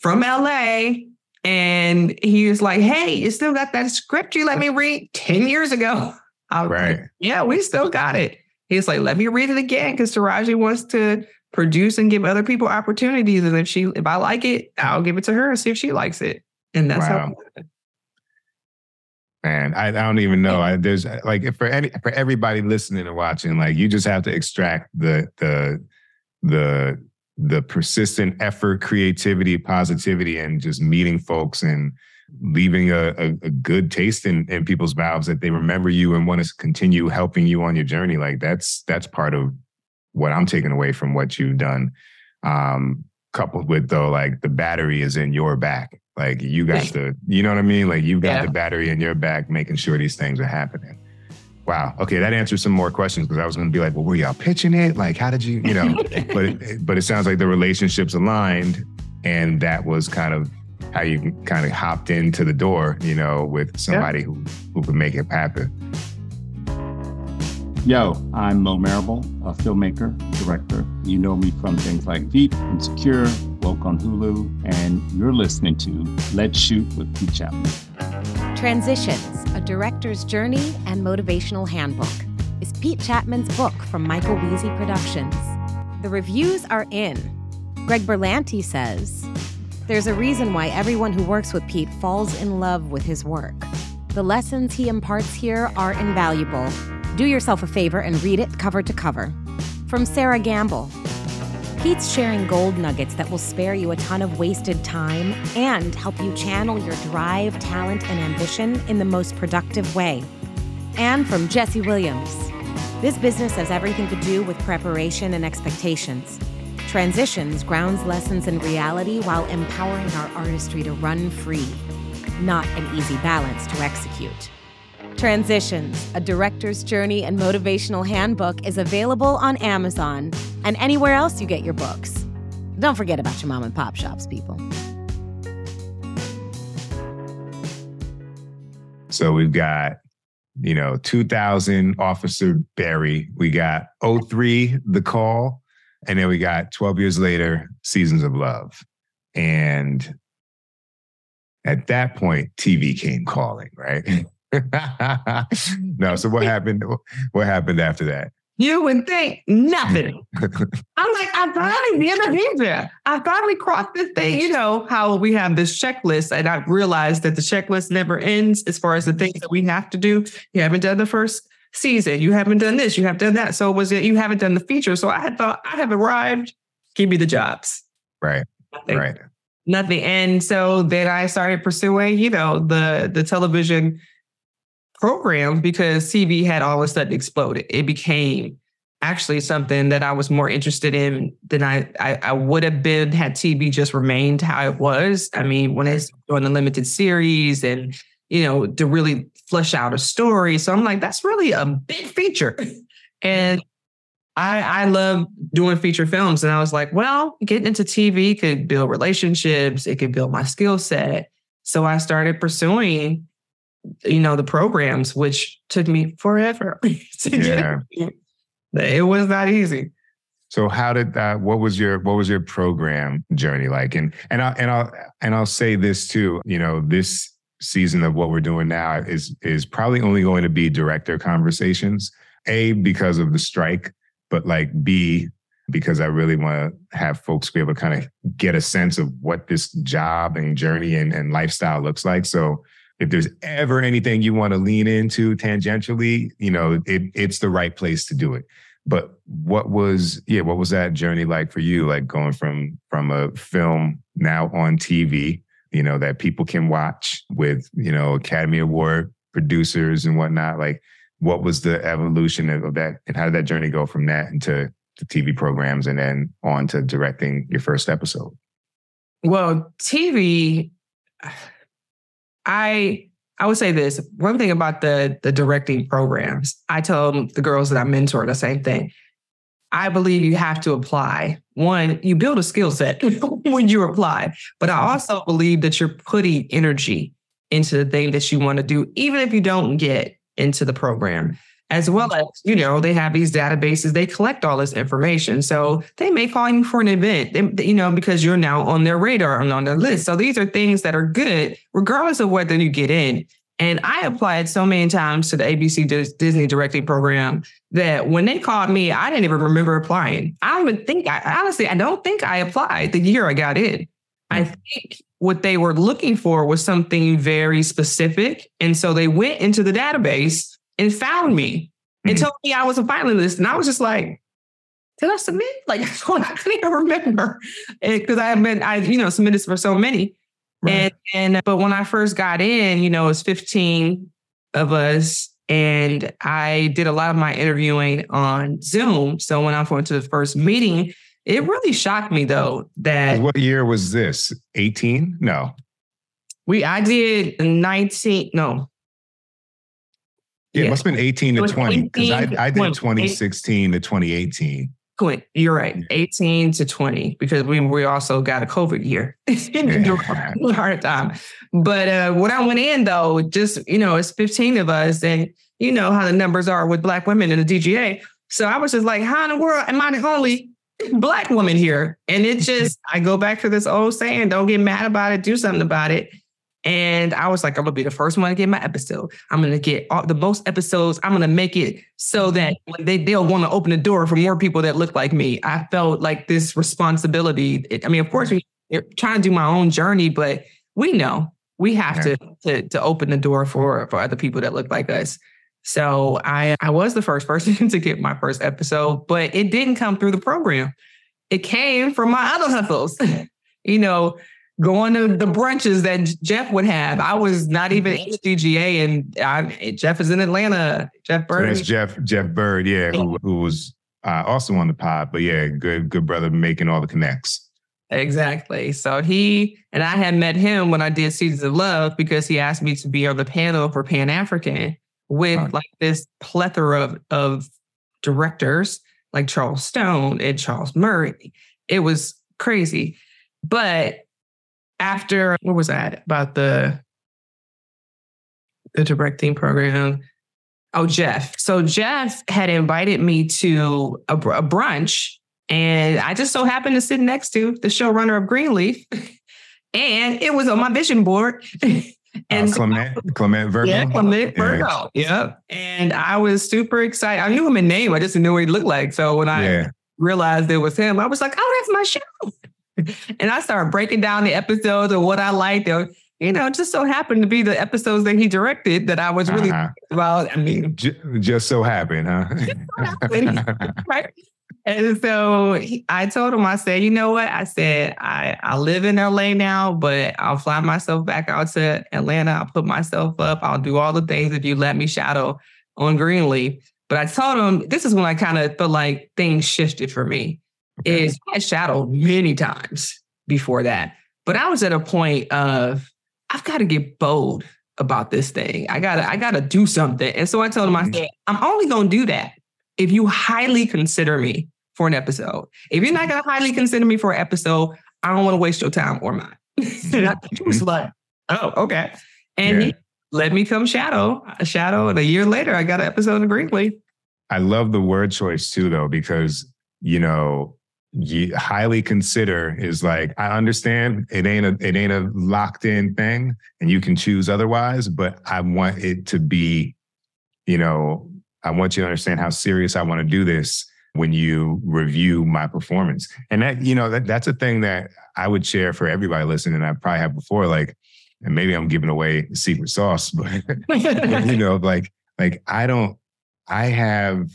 from LA and he was like, Hey, you still got that script you let me read 10 years ago? I was right. Like, yeah, we still got it. He's like, let me read it again because Taraji wants to produce and give other people opportunities. And if she, if I like it, I'll give it to her and see if she likes it. And that's wow. how. Man, I, I, don't even know. I, there's uh, like for any for everybody listening and watching, like you just have to extract the the the the persistent effort, creativity, positivity, and just meeting folks and leaving a, a, a, good taste in, in people's mouths that they remember you and want to continue helping you on your journey. Like that's that's part of what I'm taking away from what you've done. Um, coupled with though, like the battery is in your back. Like you got the, you know what I mean? Like you've got yeah. the battery in your back, making sure these things are happening. Wow. Okay, that answers some more questions because I was going to be like, well, were y'all pitching it? Like, how did you, you know? but it, but it sounds like the relationships aligned, and that was kind of how you kind of hopped into the door, you know, with somebody yeah. who who could make it happen. Yo, I'm Mo Marable, a filmmaker, director. You know me from things like Veep, Insecure, Woke on Hulu, and you're listening to Let's Shoot with Pete Chapman. Transitions, a director's journey and motivational handbook, is Pete Chapman's book from Michael Weezy Productions. The reviews are in. Greg Berlanti says, There's a reason why everyone who works with Pete falls in love with his work. The lessons he imparts here are invaluable. Do yourself a favor and read it cover to cover. From Sera Gamble, Pete's sharing gold nuggets that will spare you a ton of wasted time and help you channel your drive, talent, and ambition in the most productive way. And from Jesse Williams This business has everything to do with preparation and expectations. Transitions grounds lessons in reality while empowering our artistry to run free. Not an easy balance to execute. Transitions, a director's journey and motivational handbook, is available on Amazon and anywhere else you get your books. Don't forget about your mom and pop shops, people. So we've got, you know, 2000 Officer Barry. We got 03, The Call. And then we got 12 years later, Seasons of Love. And at that point, TV came calling, right? no, so what happened? What happened after that? You would think nothing. I'm like, I finally did a visa. I finally crossed this thing. You know how we have this checklist, and I realized that the checklist never ends as far as the things that we have to do. You haven't done the first season. You haven't done this. You have done that. So was it you haven't done the feature? So I had thought I have arrived. Give me the jobs. Right. Nothing. Right. Nothing. And so then I started pursuing, you know, the the television program because TV had all of a sudden exploded. It became actually something that I was more interested in than I, I, I would have been had TV just remained how it was. I mean, when it's doing a limited series and you know to really flesh out a story, so I'm like, that's really a big feature, and I I love doing feature films, and I was like, well, getting into TV could build relationships, it could build my skill set. So I started pursuing you know, the programs, which took me forever. yeah. It was not easy. So how did that what was your what was your program journey like? And and I and I'll and I'll say this too, you know, this season of what we're doing now is is probably only going to be director conversations. A, because of the strike, but like B, because I really want to have folks be able to kind of get a sense of what this job and journey and, and lifestyle looks like. So if there's ever anything you want to lean into tangentially, you know, it, it's the right place to do it. But what was, yeah, what was that journey like for you? Like going from from a film now on TV, you know, that people can watch with, you know, Academy Award producers and whatnot. Like, what was the evolution of, that, and how did that journey go from that into the TV programs and then on to directing your first episode? Well, TV I I would say this. One thing about the the directing programs, I tell the girls that I mentor the same thing. I believe you have to apply. One, you build a skill set when you apply, but I also believe that you're putting energy into the thing that you want to do, even if you don't get into the program as well as, you know, they have these databases, they collect all this information. So they may call you for an event, they, you know, because you're now on their radar and on their list. So these are things that are good, regardless of whether you get in. And I applied so many times to the ABC Disney directing program that when they called me, I didn't even remember applying. I don't even think I honestly, I don't think I applied the year I got in. I hmm. think what they were looking for was something very specific. And so they went into the database and found me and mm-hmm. told me I was a finalist. And I was just like, did I submit? Like, I can't even remember because I have been, I, you know, submitted for so many. Right. And, and, but when I first got in, you know, it was 15 of us and I did a lot of my interviewing on Zoom. So when I went to the first meeting, it really shocked me though that. What year was this? 18? No. We, I did 19, no, yeah, it must have been 18 to 20 because I, I did 2016 to 2018. Quint, you're right. 18 to 20, because we we also got a COVID year. yeah. hard time. But uh, when I went in though, just you know, it's 15 of us, and you know how the numbers are with black women in the DGA. So I was just like, how in the world am I the only black woman here? And it just I go back to this old saying, don't get mad about it, do something about it. And I was like, I'm gonna be the first one to get my episode. I'm gonna get all, the most episodes. I'm gonna make it so that when they they'll want to open the door for more people that look like me. I felt like this responsibility. It, I mean, of course, we're trying to do my own journey, but we know we have to, to to open the door for for other people that look like us. So I I was the first person to get my first episode, but it didn't come through the program. It came from my other hustles. you know, going to the brunches that Jeff would have. I was not even in DGA, and I, Jeff is in Atlanta. Jeff Byrd. So that's Jeff Jeff Byrd, yeah, who, who was uh, also on the pod, but yeah, good good brother making all the connects. Exactly. So he and I had met him when I did Seasons of Love because he asked me to be on the panel for Pan African with right. like this plethora of, of directors like Charles Stone and Charles Murray. It was crazy. But after what was that about the the directing program? Oh, Jeff. So Jeff had invited me to a, a brunch and I just so happened to sit next to the showrunner of Greenleaf. and it was on my vision board. and uh, Clement, Clement Virgo. Yeah, Clement Virgo. Yeah. And I was super excited. I knew him in name. I just didn't know what he looked like. So when I yeah. realized it was him, I was like, oh, that's my show. and I started breaking down the episodes of what I liked. or You know, just so happened to be the episodes that he directed that I was really uh-huh. about. I mean, just, just so happened, huh? right. And so he, I told him, I said, you know what? I said, I, I live in LA now, but I'll fly myself back out to Atlanta. I'll put myself up. I'll do all the things if you let me shadow on Greenleaf. But I told him, this is when I kind of felt like things shifted for me. Okay. Is I shadowed many times before that. But I was at a point of I've got to get bold about this thing. I gotta, I gotta do something. And so I told him, I mm-hmm. said, I'm only gonna do that if you highly consider me for an episode. If you're not going to highly consider me for an episode, I don't want to waste your time or mine. and I was like, oh, okay. And yeah. he let me come shadow, a shadow. And a year later, I got an episode of Greenleaf. I love the word choice too, though, because, you know, you highly consider is like I understand it ain't a it ain't a locked in thing and you can choose otherwise, but I want it to be, you know, I want you to understand how serious I want to do this when you review my performance. And that, you know, that that's a thing that I would share for everybody listening. I probably have before, like, and maybe I'm giving away secret sauce, but you know, like, like I don't, I have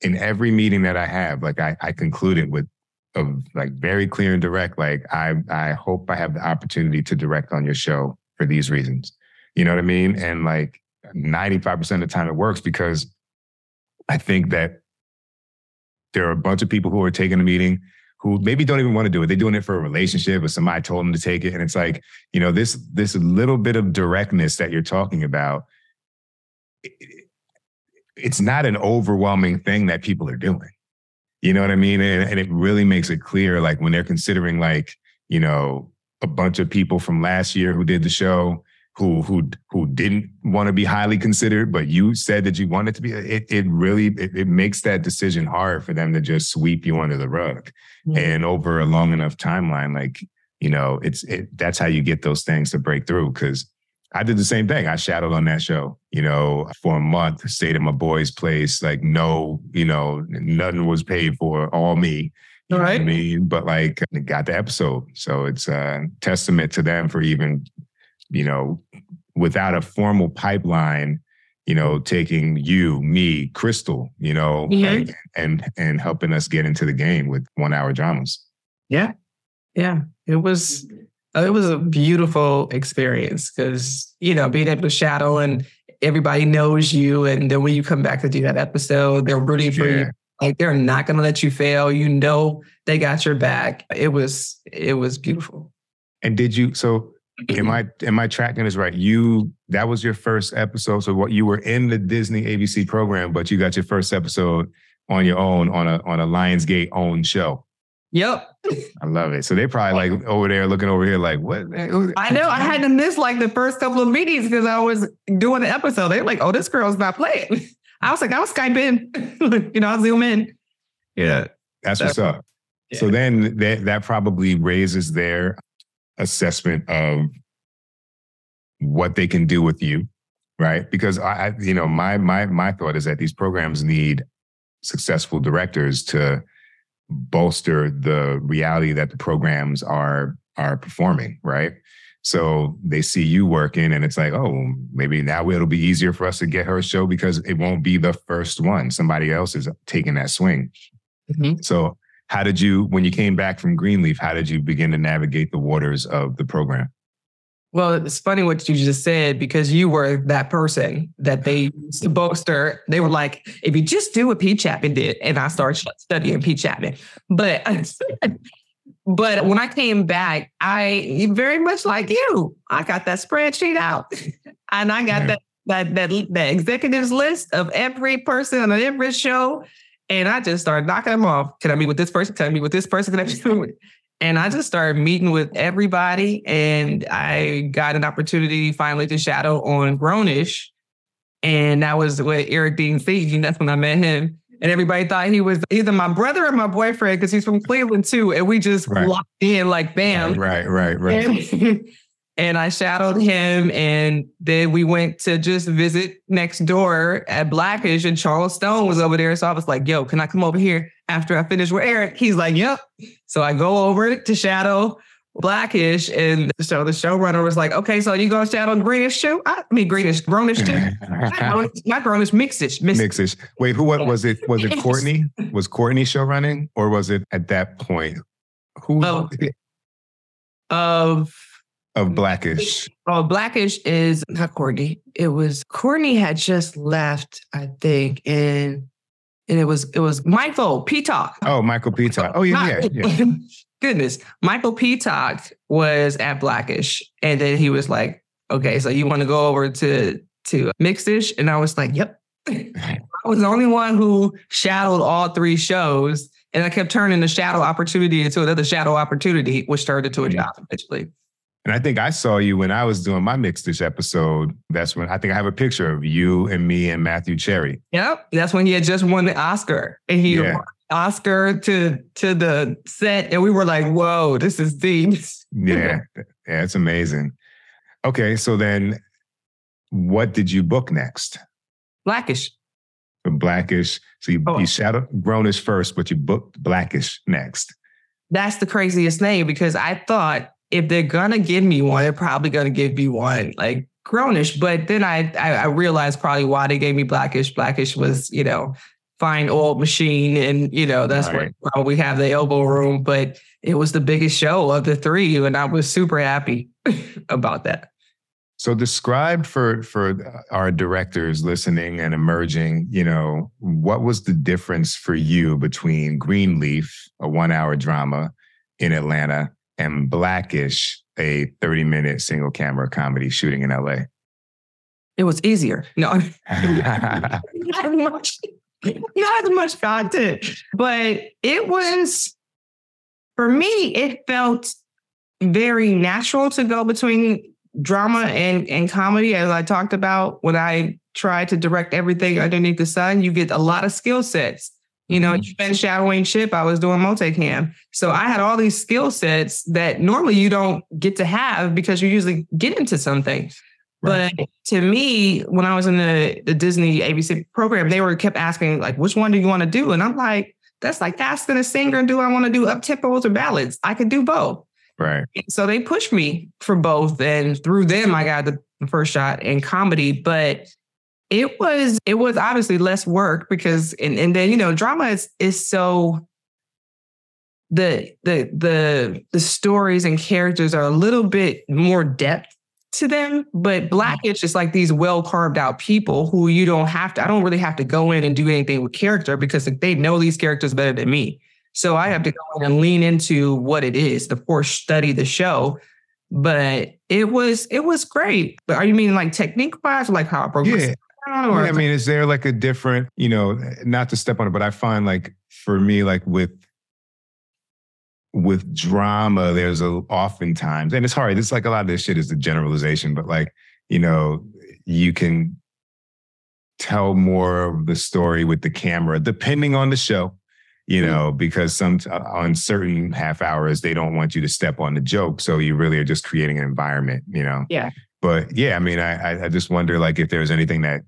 in every meeting that I have, like I, I conclude it with a like very clear and direct, like I, I hope I have the opportunity to direct on your show for these reasons. You know what I mean? And like 95% of the time it works because I think that there are a bunch of people who are taking a meeting who maybe don't even want to do it. They're doing it for a relationship or somebody told them to take it. And it's like, you know, this this little bit of directness that you're talking about, it's not an overwhelming thing that people are doing. You know what I mean? And, and it really makes it clear, like when they're considering like, you know, a bunch of people from last year who did the show, who who who didn't want to be highly considered, but you said that you wanted to be. It it really it, it makes that decision hard for them to just sweep you under the rug, and over a long enough timeline, like you know, it's it, that's how you get those things to break through. Because I did the same thing. I shadowed on that show, you know, for a month, stayed at my boy's place, like no, you know, nothing was paid for, all me. All right. I mean, but like got the episode. So it's a testament to them for even you know, without a formal pipeline, you know, taking you, me, Crystal, you know, mm-hmm. and and helping us get into the game with one hour dramas. Yeah. Yeah. It was Oh, it was a beautiful experience because, you know, being able to shadow and everybody knows you. And then when you come back to do that episode, they're rooting for you. Like they're not gonna let you fail. You know they got your back. It was it was beautiful. And did you so am I am I tracking this right? You that was your first episode. So what you were in the Disney ABC program, but you got your first episode on your own on a on a Lionsgate owned show. Yep. I love it. So they probably like over there looking over here like, what? I know. I had to miss like the first couple of meetings because I was doing the episode. They're like, oh, this girl's not playing. I was like, I was Skype in. you know, I'll zoom in. Yeah. That's what's up. Yeah. So then that that probably raises their assessment of what they can do with you, right? Because I, you know, my my my thought is that these programs need successful directors to bolster the reality that the programs are are performing, right? So they see you working and it's like, oh, maybe now it'll be easier for us to get her a show because it won't be the first one. Somebody else is taking that swing. Mm-hmm. So how did you, when you came back from Greenleaf, how did you begin to navigate the waters of the program? Well, it's funny what you just said because you were that person that they used to bolster. They were like, if you just do what Pete Chapman did, and I started studying Pete Chapman. But but when I came back, I very much like you, I got that spreadsheet out, and I got that that that the executives list of every person on every show, and I just started knocking them off. Can I meet with this person? Can I meet with this person? Can I meet with and I just started meeting with everybody. And I got an opportunity finally to shadow on Grownish. And that was with Eric Dean Feige. That's when I met him. And everybody thought he was either my brother or my boyfriend because he's from Cleveland too. And we just right. locked in like bam. Right, right, right. And, and I shadowed him. And then we went to just visit next door at Blackish. And Charles Stone was over there. So I was like, yo, can I come over here? after I finish with Eric, he's like, yep. So I go over to Shadow Blackish, and so the showrunner was like, okay, so you go Shadow Greenish too? I mean, Greenish, Grownish too? Not Grownish, Mixish. Mixish. Wait, who what was it? Was it Courtney? Was Courtney show running, or was it at that point? Who? Of, of of Blackish. Oh, Blackish is not Courtney. It was Courtney had just left, I think, and and it was it was Michael Peacock. Oh, Michael Peacock. Oh yeah, yeah, yeah. Goodness, Michael Peacock was at Blackish, and then he was like, "Okay, so you want to go over to to Mixish?" And I was like, "Yep." I was the only one who shadowed all three shows, and I kept turning the shadow opportunity into another shadow opportunity, which turned into a mm-hmm. job eventually. And I think I saw you when I was doing my Mixish episode. That's when I think I have a picture of you and me and Matthew Cherry. Yep. That's when he had just won the Oscar. And he yeah. Oscar to to the set. And we were like, whoa, this is deep. yeah. Yeah, it's amazing. Okay. So then what did you book next? Blackish. Blackish. So you, oh. you shadowed Grownish first, but you booked Blackish next. That's the craziest name because I thought if they're gonna give me one, they're probably gonna give me one like grownish. But then I, I, I realized probably why they gave me blackish. Blackish was you know fine old machine, and you know that's right. where we have the elbow room. But it was the biggest show of the three, and I was super happy about that. So describe for for our directors listening and emerging, you know, what was the difference for you between Greenleaf, a 1-hour drama in Atlanta, and Blackish, a 30 minute single camera comedy shooting in LA? It was easier. No, not much, not much content, but it was, for me, it felt very natural to go between drama and, and comedy. As I talked about when I tried to direct everything underneath the sun, you get a lot of skill sets you know, mm-hmm. you've been shadowing Chip. I was doing multicam. So I had all these skill sets that normally you don't get to have because you usually get into something. Right. But to me, when I was in the, the Disney ABC program, they were kept asking, like, which one do you want to do? And I'm like, that's like asking a singer, do I want to do up tempos or ballads? I could do both. Right. So they pushed me for both. And through them, I got the first shot in comedy. But it was it was obviously less work because and, and then you know drama is is so the the the the stories and characters are a little bit more depth to them but mm-hmm. blackish is like these well carved out people who you don't have to i don't really have to go in and do anything with character because they know these characters better than me. So i have to go in and lean into what it is of course study the show. But it was it was great. But are you meaning like technique wise like how I broke yeah I mean, is there like a different, you know, not to step on it, but I find like for me, like with with drama, there's a oftentimes, and it's hard. It's like a lot of this shit is the generalization, but like, you know, you can tell more of the story with the camera, depending on the show, you mm-hmm. know, because some on certain half hours they don't want you to step on the joke, so you really are just creating an environment, you know. Yeah. But yeah, I mean, I I just wonder like if there's anything that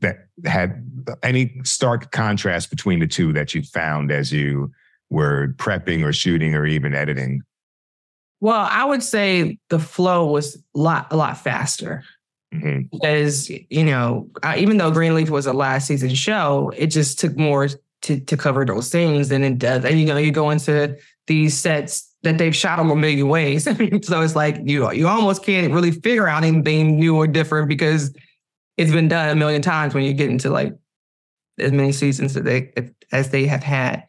that had any stark contrast between the two that you found as you were prepping or shooting or even editing? Well, I would say the flow was a lot, a lot faster. Mm-hmm. Because, you know, even though Greenleaf was a last season show, it just took more to to cover those things than it does. And you know, you go into these sets that they've shot them a million ways. so it's like you you almost can't really figure out anything new or different because it's been done a million times when you get into like as many seasons as they as they have had.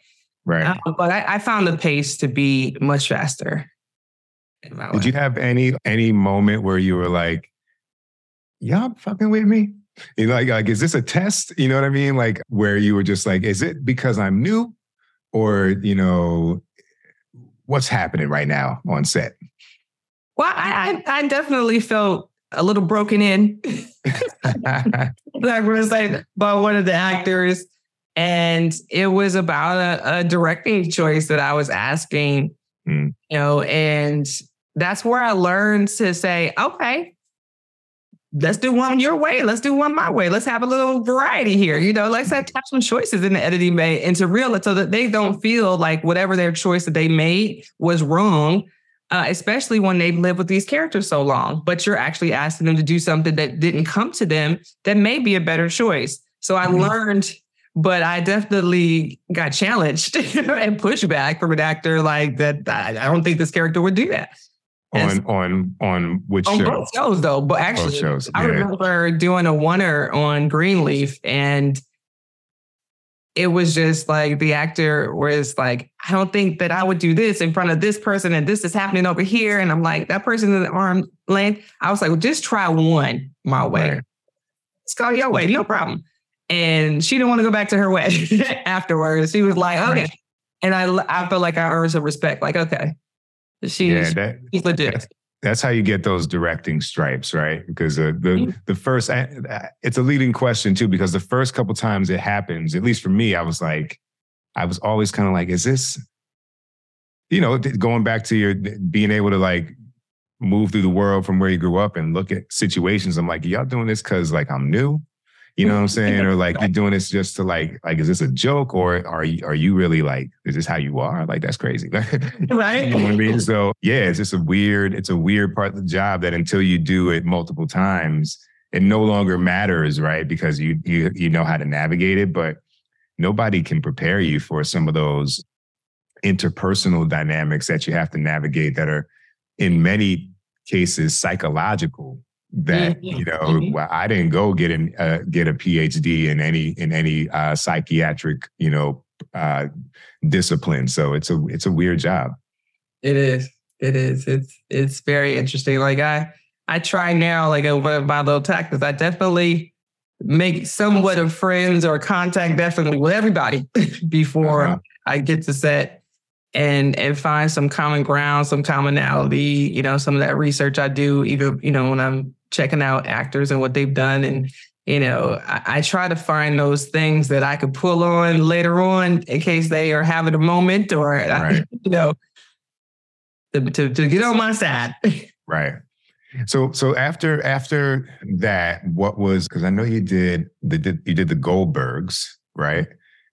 Right. Um, but I, I, found the pace to be much faster. Did you have any any moment where you were like, "Y'all fucking with me"? You know, like, like, is this a test? You know what I mean? Like, where you were just like, "Is it because I'm new?" Or you know, what's happening right now on set? Well, I, I, I definitely felt a little broken in. like was like by one of the actors. And it was about a, a directing choice that I was asking, mm. you know, and that's where I learned to say, okay, let's do one your way. Let's do one my way. Let's have a little variety here. You know, let's have, have some choices in the editing bay and to real it so that they don't feel like whatever their choice that they made was wrong uh, especially when they've lived with these characters so long, but you're actually asking them to do something that didn't come to them that may be a better choice. So I mm-hmm. learned, but I definitely got challenged and pushed back from an actor like that. I don't think this character would do that. On on on which on show? both shows though, but actually, shows. I remember doing a oner on Greenleaf, and it was just like the actor was like, I don't think that I would do this in front of this person and this is happening over here. And I'm like, that person in the arm length. I was like, well, just try one my way. Right. Let's go your way, no problem. And she didn't want to go back to her way afterwards. She was like, okay. Right. And I I felt like I earned some respect. Like, okay. She's, yeah, that, she's legit that's how you get those directing stripes, right? Because uh, the mm-hmm. the first it's a leading question too, because the first couple times it happens, at least for me, I was like, I was always kind of like, is this, you know, going back to your being able to like move through the world from where you grew up and look at situations. I'm like, y'all doing this because like I'm new, you know what I'm saying? or like you're doing this just to like, like, is this a joke or are you, are you really like, is this how you are? Like, that's crazy. right. you know what I mean? So yeah, it's just a weird, it's a weird part of the job that until you do it multiple times, it no longer matters, right? Because you, you, you know how to navigate it, but nobody can prepare you for some of those interpersonal dynamics that you have to navigate that are in many cases psychological that mm-hmm. you know mm-hmm. I didn't go get an uh, get a PhD in any in any uh, psychiatric you know uh, discipline. So it's a it's a weird job. It is. It is. It's it's very interesting. Like I I try now like one of my little tactics. I definitely make somewhat of friends or contact definitely with everybody before uh-huh. I get to set and and find some common ground, some commonality. You know, some of that research I do, even you know when I'm checking out actors and what they've done. And, you know, I, I, try to find those things that I could pull on later on in case they are having a moment or, right. you know, to, to, to get on my side. right. So so after after that, what was because I know you did the did, you did the Goldbergs, right?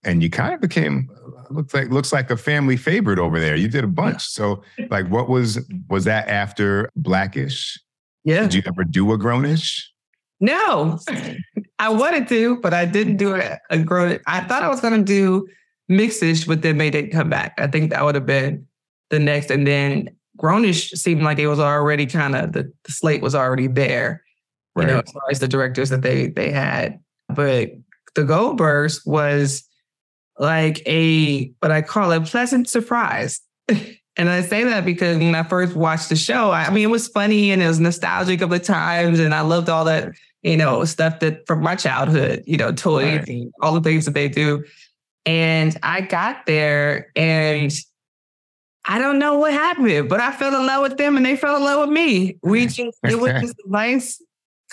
And you kind of became looks like looks like a family favorite over there. You did a bunch. So like what was was that after Blackish? Yeah. Did you ever do a grownish? No, I wanted to, but I didn't do a, a grown. I thought I was going to do mixish, but then they didn't come back. I think that would have been the next. And then grownish seemed like it was already kind of the, the, slate was already there, right. you know, as far as the directors that they they had. But the Goldbergs was like a what I call a pleasant surprise. And I say that because when I first watched the show, I mean, it was funny and it was nostalgic of the times. And I loved all that, you know, stuff that from my childhood, you know, toys right. and all the things that they do. And I got there and I don't know what happened, but I fell in love with them and they fell in love with me. We just, it was just nice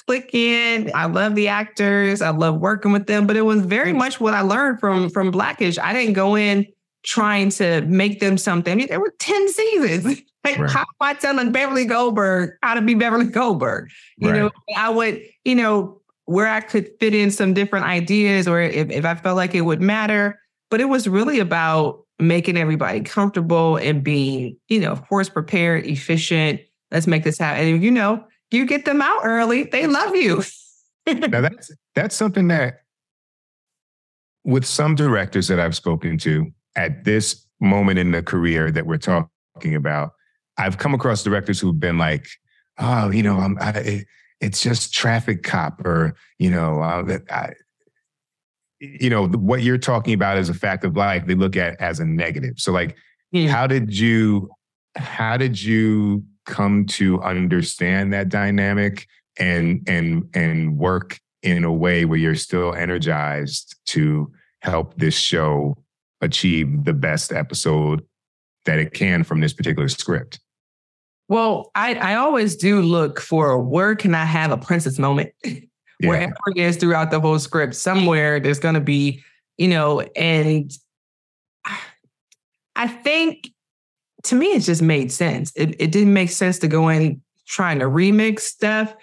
click in. I love the actors. I love working with them, but it was very much what I learned from, from Blackish. I didn't go in trying to make them something. I mean, there were 10 seasons. Like, right. How am I telling Beverly Goldberg how to be Beverly Goldberg? You right. know, I would, you know, where I could fit in some different ideas or if, if I felt like it would matter. But it was really about making everybody comfortable and being, you know, of course, prepared, efficient. Let's make this happen. And you know, you get them out early, they love you. now that's that's something that with some directors that I've spoken to at this moment in the career that we're talking about, I've come across directors who've been like, oh, you know, I'm, I, it's just traffic cop or, you know, uh, I, you know, what you're talking about is a fact of life, they look at as a negative. So like, yeah. how did you, how did you come to understand that dynamic and, and, and work in a way where you're still energized to help this show achieve the best episode that it can from this particular script? Well, I, I always do look for where can I have a princess moment? Yeah. Wherever it is throughout the whole script, somewhere there's going to be, you know, and I think to me, it just made sense. It, it didn't make sense to go in trying to remix stuff.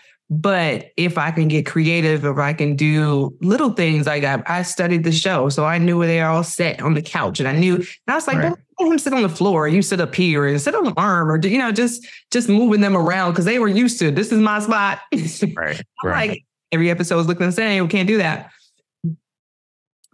But if I can get creative, if I can do little things like I, I studied the show, so I knew where they all sat on the couch, and I knew, and I was like, right. let him sit on the floor, you sit up here, and sit on the arm, or you know, just just moving them around because they were used to this is my spot. right, right. Like every episode is looking the same. We can't do that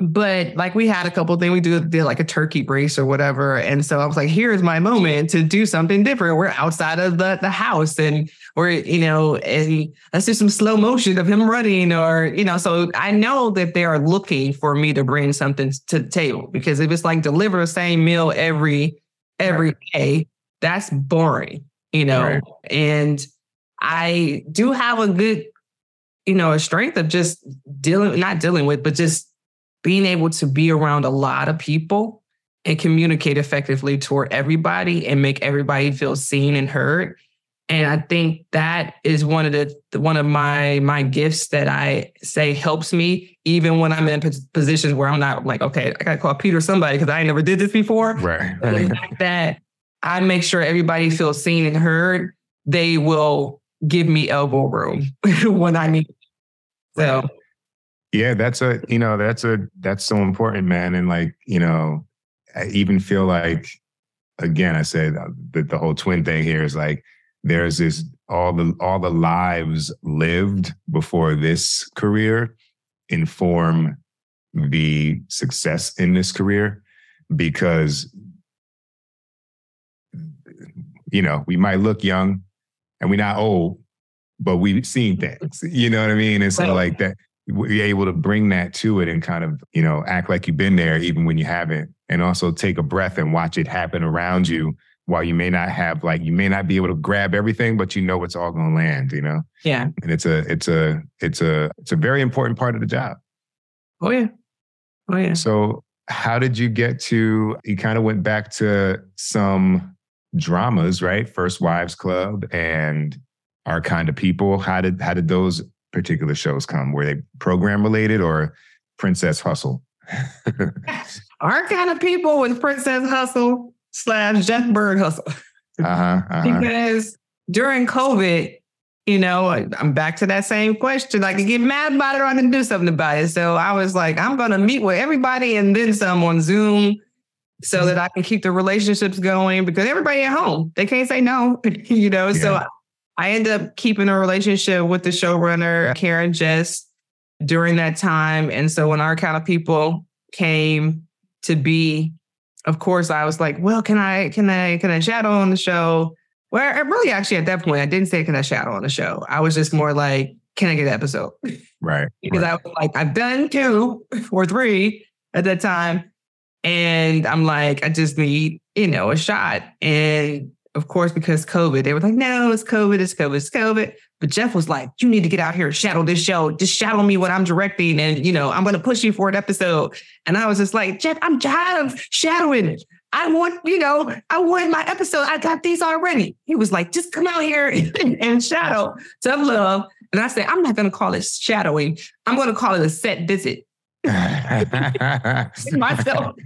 but like we had a couple things we do did like a turkey brace or whatever and so i was like here's my moment to do something different we're outside of the, the house and we're you know and let's do some slow motion of him running or you know so i know that they are looking for me to bring something to the table because if it's like deliver the same meal every every day that's boring you know right. and i do have a good you know a strength of just dealing not dealing with but just being able to be around a lot of people and communicate effectively toward everybody and make everybody feel seen and heard. And I think that is one of the one of my my gifts that I say helps me even when I'm in positions where I'm not like, okay, I gotta call Peter somebody because I never did this before. Right. that I make sure everybody feels seen and heard. They will give me elbow room when I need. So yeah, that's a you know that's a that's so important, man. And like you know, I even feel like again, I said that the whole twin thing here is like there's this all the all the lives lived before this career inform the success in this career because you know we might look young and we're not old but we've seen things you know what i mean and so like that you're able to bring that to it and kind of, you know, act like you've been there even when you haven't. And also take a breath and watch it happen around you while you may not have like you may not be able to grab everything, but you know it's all gonna land, you know? Yeah. And it's a it's a it's a it's a very important part of the job. Oh yeah. Oh yeah. So how did you get to you kind of went back to some dramas, right? First Wives Club and Our Kind of People. How did how did those particular shows come? Were they program related or Princess Hustle? Our kind of people with Princess Hustle slash Jeff Byrd Hustle. Uh-huh, uh-huh. because during COVID, you know, I'm back to that same question. I can get mad about it or I can do something about it. So I was like, I'm going to meet with everybody and then some on Zoom so that I can keep the relationships going because everybody at home, they can't say no, you know? Yeah. So I ended up keeping a relationship with the showrunner, Karin Gist, during that time. And so when our kind of people came to be, of course, I was like, well, can I, can I, can I shadow on the show? Well, I really actually at that point, I didn't say, can I shadow on the show? I was just more like, can I get an episode? Right. because right. I was like, I've done two or three at that time. And I'm like, I just need, you know, a shot. And of course, because COVID, they were like, no, it's COVID, it's COVID, it's COVID. But Jeff was like, you need to get out here and shadow this show. Just shadow me what I'm directing. And, you know, I'm going to push you for an episode. And I was just like, Jeff, I'm tired of shadowing it. I want, you know, I want my episode. I got these already. He was like, just come out here and, and shadow tough love. And I said, I'm not going to call it shadowing. I'm going to call it a set visit. myself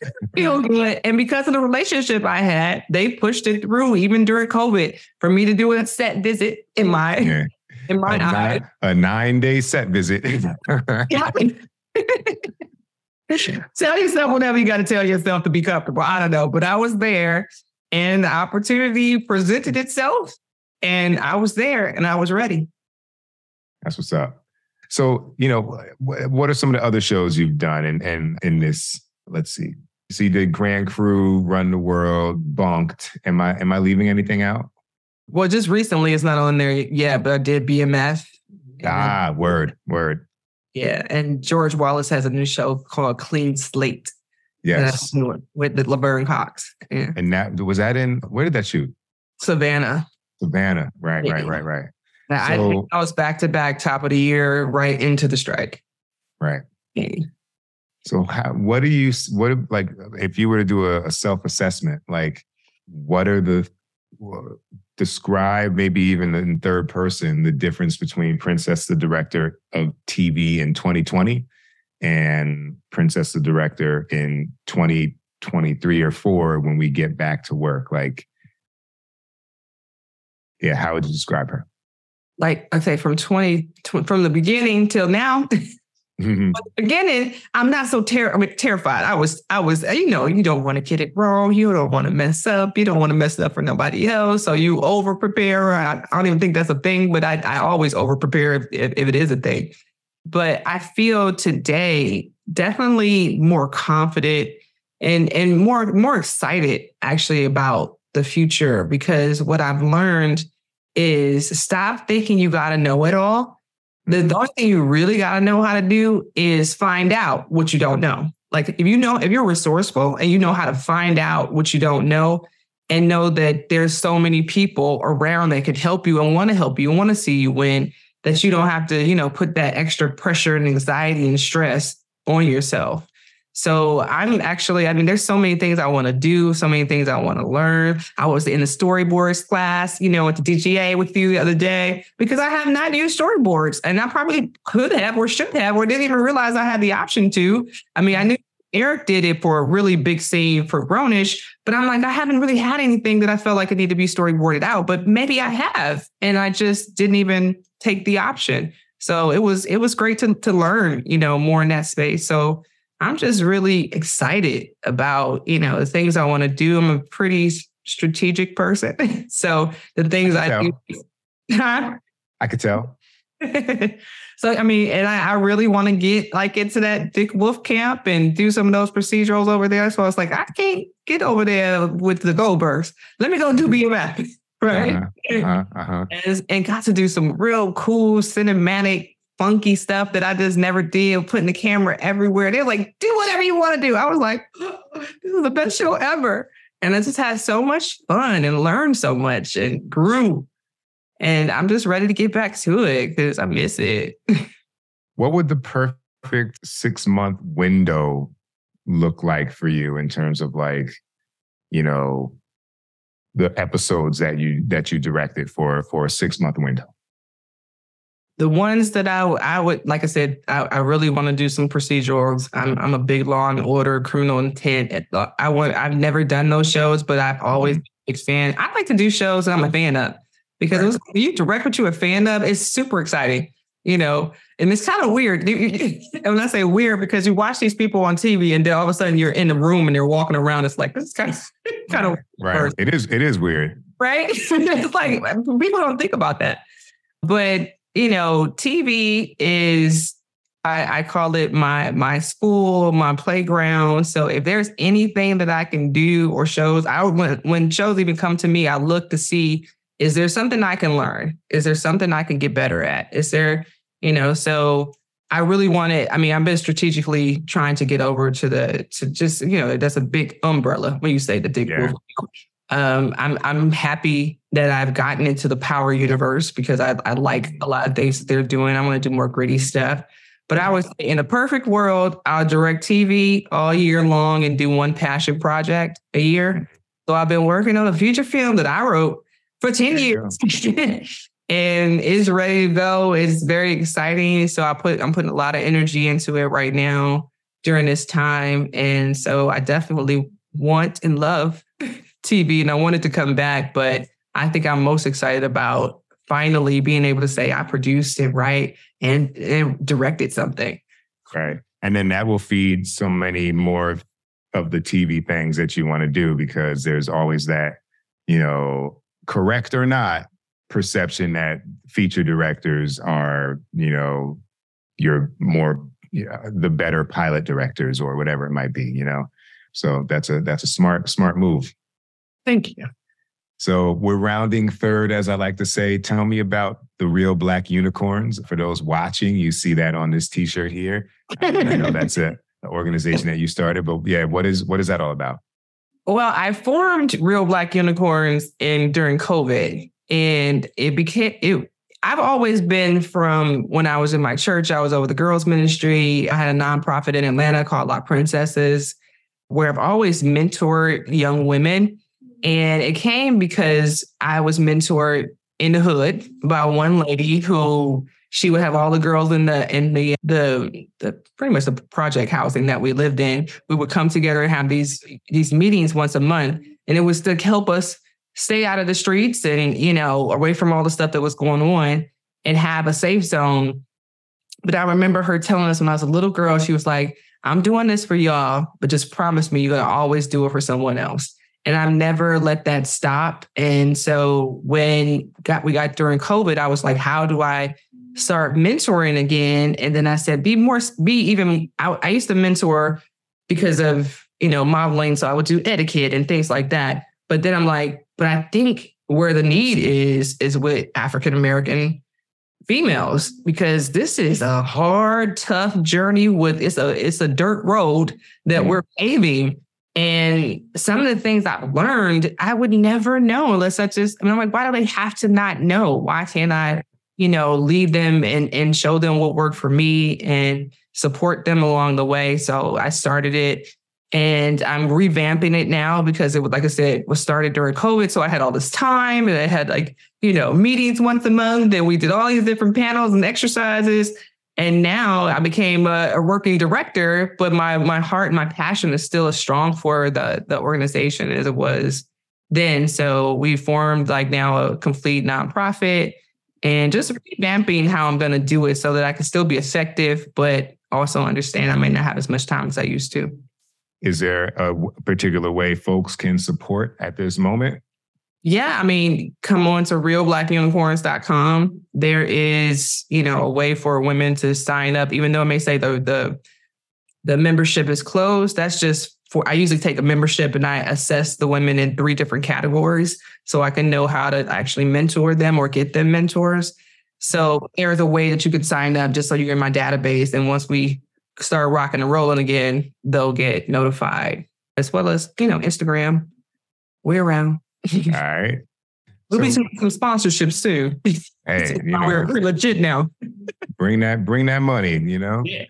feel good. And because of the relationship I had, they pushed it through even during COVID for me to do a set visit in my yeah. in my a nine, a nine day set visit. yeah. tell yourself whatever you got to tell yourself to be comfortable. I don't know, but I was there and the opportunity presented itself and I was there and I was ready. That's what's up. So, you know, what are some of the other shows you've done in, in, in this? Let's see. So you did Grand Crew, Run the World, Bunked. Am I am I leaving anything out? Well, just recently it's not on there yet, but I did BMF. Ah, word, word. Yeah, and George Wallace has a new show called Clean Slate. Yes, with the Laverne Cox. Yeah. And that was that in where did that shoot? Savannah. Savannah. Right, yeah. right, right, right. Now, so, I, I was back to back top of the year, right into the strike. Right. Yeah. So, how, what do you, what, like, if you were to do a, a self assessment, like, what are the, describe maybe even in third person the difference between Princess, the director of TV in 2020 and Princess, the director in 2023 or four when we get back to work? Like, yeah, how would you describe her? Like I say, from 20, from the beginning till now. Mm-hmm. beginning, I'm not so ter- I mean, terrified. I was, I was, you know, you don't want to get it wrong. You don't want to mess up. You don't want to mess up for nobody else. So you over prepare. I, I, don't even think that's a thing, but I, I always over prepare if, if, if it is a thing. But I feel today definitely more confident and and more more excited actually about the future because what I've learned is stop thinking you got to know it all. The, only thing you really got to know how to do is find out what you don't know. Like if you know, if you're resourceful and you know how to find out what you don't know and know that there's so many people around that could help you and want to help you and want to see you win, that you don't have to, you know, put that extra pressure and anxiety and stress on yourself. So I'm actually, I mean, there's so many things I want to do, so many things I want to learn. I was in the storyboards class, you know, at the DGA with you the other day because I have not used storyboards and I probably could have or should have or didn't even realize I had the option to. I mean, I knew Eric did it for a really big scene for Grownish, but I'm like, I haven't really had anything that I felt like it needed to be storyboarded out, but maybe I have. And I just didn't even take the option. So it was, it was great to, to learn, you know, more in that space. So I'm just really excited about, you know, the things I want to do. I'm a pretty strategic person. so the things I, I do. I could tell. so I mean, and I, I really want to get like into that Dick Wolf camp and do some of those procedurals over there. So I was like, I can't get over there with the Goldbergs. Let me go do BMF. Right. Uh-huh, uh-huh, uh-huh. And, and got to do some real cool cinematic funky stuff that I just never did, putting the camera everywhere. They're like, do whatever you want to do. I was like, this is the best show ever. And I just had so much fun and learned so much and grew. And I'm just ready to get back to it because I miss it. what would the perfect six month window look like for you in terms of like, you know, the episodes that you that you directed for for a six month window? The ones that I I would like I said I, I really want to do some procedurals. I'm I'm a big Law and Order, Criminal Intent. I want I've never done those shows, but I've always mm-hmm. been a fan. I like to do shows that I'm a fan of because right. was, you direct what you're a fan of. It's super exciting, you know. And it's kind of weird. and when I say weird, because you watch these people on TV, and then all of a sudden you're in the room and they're walking around. It's like this is kind of kind of right. It is it is weird, right? it's like people don't think about that, but you know, TV is I, I, call it my my school, my playground. So if there's anything that I can do or shows, I when when shows even come to me, I look to see is there something I can learn? Is there something I can get better at? Is there, you know, so I really wanted, I mean, I've been strategically trying to get over to the to just, you know, that's a big umbrella when you say the Dick yeah. Um, I'm I'm happy that I've gotten into the power universe because I, I like a lot of things that they're doing. I want to do more gritty stuff. But I was in a perfect world, I'll direct TV all year long and do one passion project a year. So I've been working on a feature film that I wrote for 10 years. and is ready to go. It's very exciting. So I put I'm putting a lot of energy into it right now during this time. And so I definitely want and love TV and I wanted to come back, but I think I'm most excited about finally being able to say I produced it right and, and directed something. Right. And then that will feed so many more of the TV things that you want to do because there's always that, you know, correct or not, perception that feature directors are, you know, your more yeah, the better pilot directors or whatever it might be, you know. So that's a that's a smart smart move. Thank you. So we're rounding third, as I like to say. Tell me about the real black unicorns. For those watching, you see that on this T-shirt here. I know that's a, an organization that you started, but yeah, what is what is that all about? Well, I formed Real Black Unicorns in during COVID, and it became it. I've always been from when I was in my church. I was over the girls' ministry. I had a nonprofit in Atlanta called La Princesses where I've always mentored young women. And it came because I was mentored in the hood by one lady who she would have all the girls in the in the the the pretty much the project housing that we lived in. We would come together and have these these meetings once a month. And it was to help us stay out of the streets and, you know, away from all the stuff that was going on and have a safe zone. But I remember her telling us when I was a little girl, she was like, I'm doing this for y'all, but just promise me you're to always do it for someone else. And I've never let that stop. And so when got we got during COVID, I was like, how do I start mentoring again? And then I said, be more, be even. I, I used to mentor because of you know modeling, so I would do etiquette and things like that. But then I'm like, but I think where the need is is with African American females because this is a hard, tough journey with it's a it's a dirt road that mm-hmm. we're paving. And some of the things I've learned, I would never know unless I just, I mean, I'm like, why do they have to not know? Why can't I, you know, lead them and, and show them what worked for me and support them along the way? So I started it and I'm revamping it now because it was, like I said, was started during COVID. So I had all this time and I had like, you know, meetings once a month and we did all these different panels and exercises. And now I became a, a working director, but my my heart and my passion is still as strong for the the organization as it was then. So we formed like now a complete nonprofit and just revamping how I'm going to do it so that I can still be effective, but also understand I may not have as much time as I used to. Is there a particular way folks can support at this moment? Yeah, I mean, come on to realblackunicorns.com. There is, you know, a way for women to sign up, even though it may say the the the membership is closed. That's just for I usually take a membership and I assess the women in three different categories so I can know how to actually mentor them or get them mentors. So there's a way that you can sign up just so you're in my database. And once we start rocking and rolling again, they'll get notified, as well as, you know, Instagram. We're around. All right. We'll so, be some, some sponsorships too. Hey, you know, we're, we're legit now. bring that, bring that money, you know? Yeah.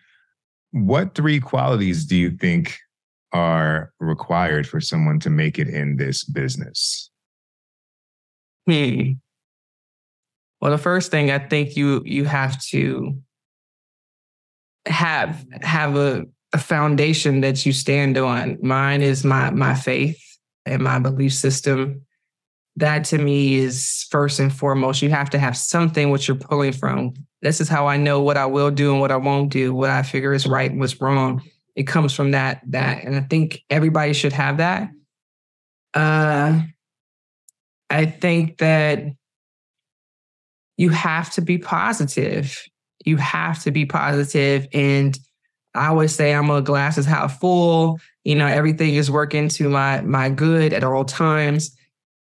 What three qualities do you think are required for someone to make it in this business? Hmm. Well, the first thing I think you you have to have have a, a foundation that you stand on. Mine is my my faith and my belief system. That to me is first and foremost. You have to have something which you're pulling from. This is how I know what I will do and what I won't do, what I figure is right and what's wrong. It comes from that, that. And I think everybody should have that. Uh I think that you have to be positive you have to be positive and I always say I'm a glass is half full. You know, everything is working to my my good at all times.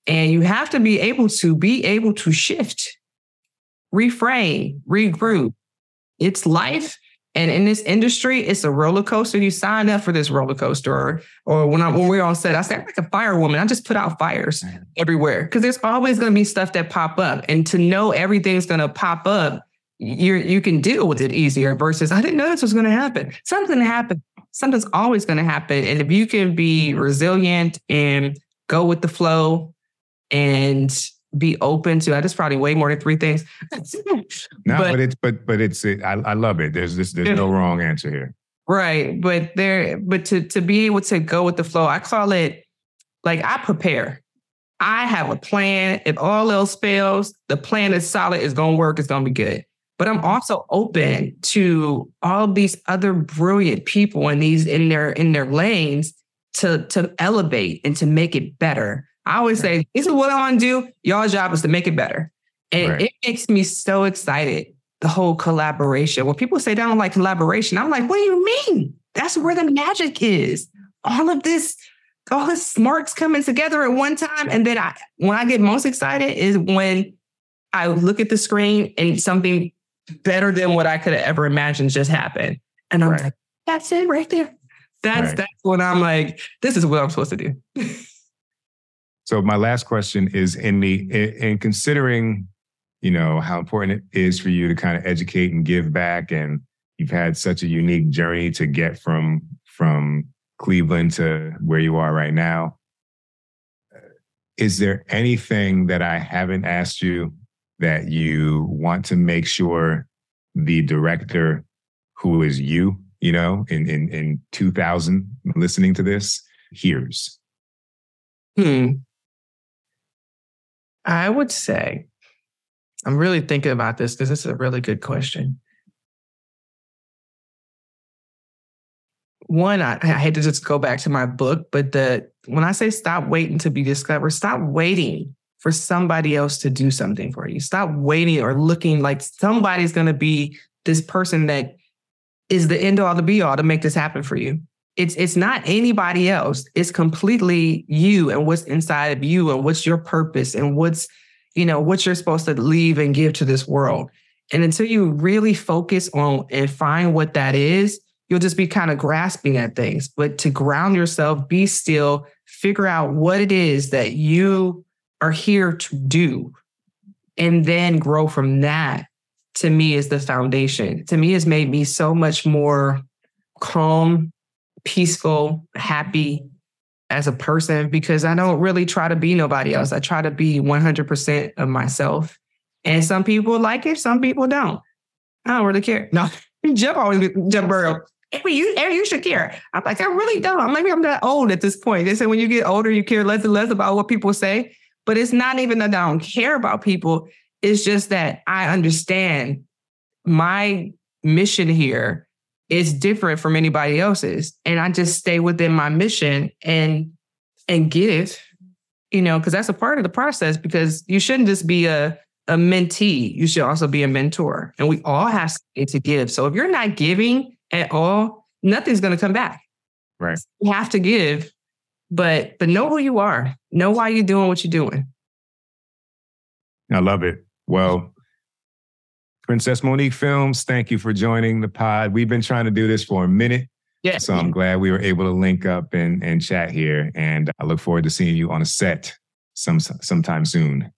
And you have to be able to be able to shift, reframe, regroup. It's life. And in this industry, it's a roller coaster. You sign up for this roller coaster. Or, or when I when we're on set, I say I'm like a firewoman. I just put out fires everywhere. Because there's always gonna be stuff that pop up. And to know everything's gonna pop up you you can deal with it easier versus I didn't know this was going to happen. Something happened. Something's always going to happen. And if you can be resilient and go with the flow and be open to, I just probably way more than three things. no, but, but, it's but but it's it, I, I love it. There's this there's no wrong answer here. Right, but there but to to be able to go with the flow, I call it like I prepare. I have a plan. If all else fails, the plan is solid. It's gonna work. It's gonna be good but I'm also open to all these other brilliant people in these in their in their lanes to to elevate and to make it better. I always say, this is what I want to do. Y'all's job is to make it better. And right. it makes me so excited the whole collaboration. When people say they don't like collaboration, I'm like, what do you mean? That's where the magic is. All of this, all this smarts coming together at one time. And then I when I get most excited is when I look at the screen and something better than what I could have ever imagined just happened. And I'm right. like, that's it right there. That's right. that's when I'm like, this is what I'm supposed to do. so my last question is in the in considering, you know, how important it is for you to kind of educate and give back and you've had such a unique journey to get from from Cleveland to where you are right now. Is there anything that I haven't asked you that you want to make sure the director who is you, you know, in in, in 2000 listening to this hears? Hmm. I would say, I'm really thinking about this because this is a really good question. One, I, I hate to just go back to my book, but the when I say stop waiting to be discovered, stop waiting for somebody else to do something for you. Stop waiting or looking like somebody's going to be this person that is the end all, the be all to make this happen for you. It's it's not anybody else. It's completely you and what's inside of you and what's your purpose and what's you know what you're supposed to leave and give to this world. And until you really focus on and find what that is, you'll just be kind of grasping at things. But to ground yourself, be still, figure out what it is that you are here to do and then grow from that to me is the foundation to me has made me so much more calm peaceful happy as a person because i don't really try to be nobody else i try to be 100% of myself and some people like it some people don't i don't really care no jeff always jeff burrow you, you should care. I'm like, I really don't. Maybe I'm that old at this point. They say when you get older, you care less and less about what people say. But it's not even that I don't care about people. It's just that I understand my mission here is different from anybody else's. And I just stay within my mission and and give, you know, because that's a part of the process because you shouldn't just be a a mentee, you should also be a mentor. And we all have to give. So if you're not giving at all, nothing's going to come back. Right. You have to give but but know who you are. Know why you're doing what you're doing. I love it. Well, Princess Monique Filmz, thank you for joining the pod. We've been trying to do this for a minute. Yeah. So I'm glad we were able to link up and, and chat here. And I look forward to seeing you on a set some sometime soon.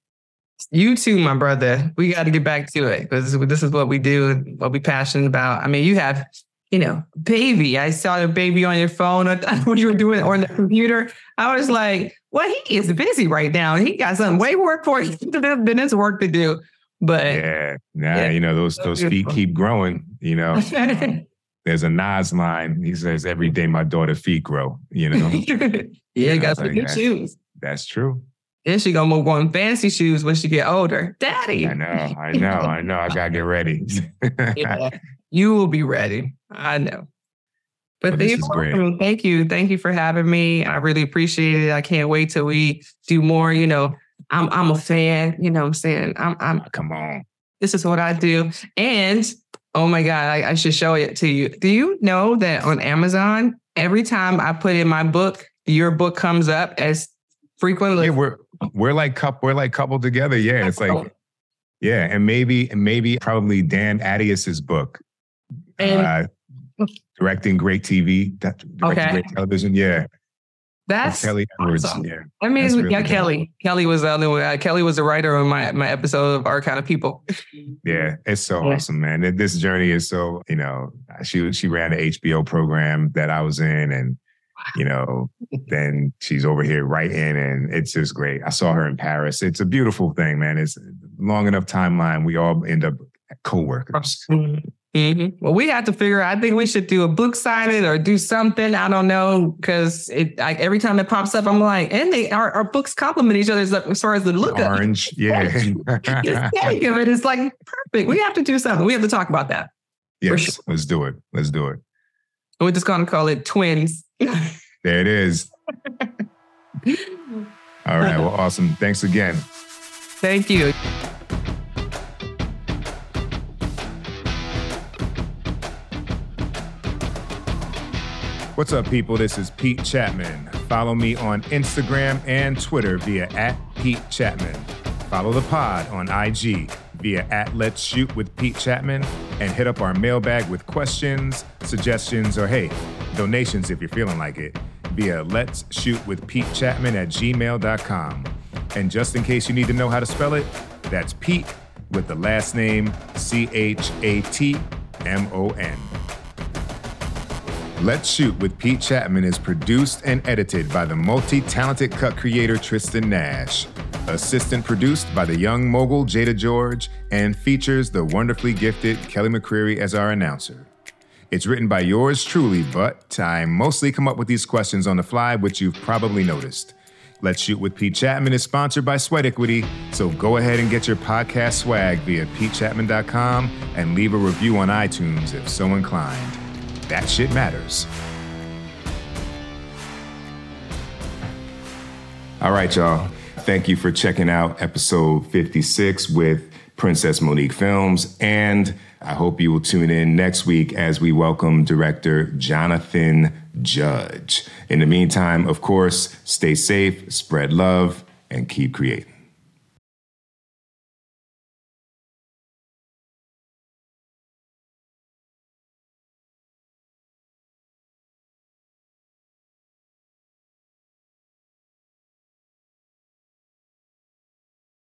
You too, my brother. We got to get back to it because this is what we do, what we passionate about. I mean, you have you know, baby. I saw the baby on your phone when you were doing it on the computer. I was like, well, he is busy right now. He got some way more important than his work to do. But yeah, nah, yeah, you know, those those feet keep growing, you know. There's a Nas line. He says, every day my daughter feet grow, you know. yeah, got some good shoes. That's true. Then she gonna move on fancy shoes when she get older. Daddy. I know, I know, I know. I gotta get ready. yeah. You will be ready. I know. But thank, you, thank you. Thank you for having me. I really appreciate it. I can't wait till we do more. You know, I'm I'm a fan, you know what I'm saying? I'm I'm oh, come on. This is what I do. And oh my God, I, I should show it to you. Do you know that on Amazon, every time I put in my book, your book comes up as frequently. Yeah, we're we're like couple, we're like coupled together. Yeah. It's like, yeah. And maybe, and maybe probably Dan Attias's book and uh, directing great TV, directing okay. great television. Yeah. That's Kelly Edwards. Awesome. Yeah. I mean, really yeah, Kelly. Kelly was the other one. Uh, Kelly was the writer on my my episode of Our Kind of People. yeah, it's so yeah. awesome, man. This journey is so you know. She she ran the HBO program that I was in, and you know, then she's over here writing, and it's just great. I saw her in Paris. It's a beautiful thing, man. It's long enough timeline. We all end up co-workers. Mm-hmm. Well, we have to figure. I think we should do a book signing or do something. I don't know because it like every time it pops up, I'm like, and they our, our books complement each other as far as the look. Orange, of yeah. Think of it. It's like perfect. We have to do something. We have to talk about that. Yes, sure. let's do it. Let's do it. We're just gonna call it twins. there it is. All right. Well, awesome. Thanks again. Thank you. What's up, people? This is Pete Chatmon. Follow me on Instagram and Twitter via at Pete Chatmon. Follow the pod on IG via at Let's Shoot with Pete Chatmon and hit up our mailbag with questions, suggestions, or hey, donations if you're feeling like it via Let's Shoot with Pete Chatmon at gmail.com. And just in case you need to know how to spell it, that's Pete with the last name C H A T M O N. Let's Shoot with Pete Chatmon is produced and edited by the multi talented cut creator Tristan Nash assistant produced by the young mogul Jada George, and features the wonderfully gifted Kelly McCreary as our announcer. It's written by yours truly, but I mostly come up with these questions on the fly, which you've probably noticed. Let's Shoot with Pete Chatmon is sponsored by Sweat Equity, so go ahead and get your podcast swag via petechatmon.com and leave a review on iTunes if so inclined. That shit matters. All right, y'all. Thank you for checking out episode 56 with Princess Monique Filmz. And I hope you will tune in next week as we welcome director Jonathan Judge. In the meantime, of course, stay safe, spread love, and keep creating.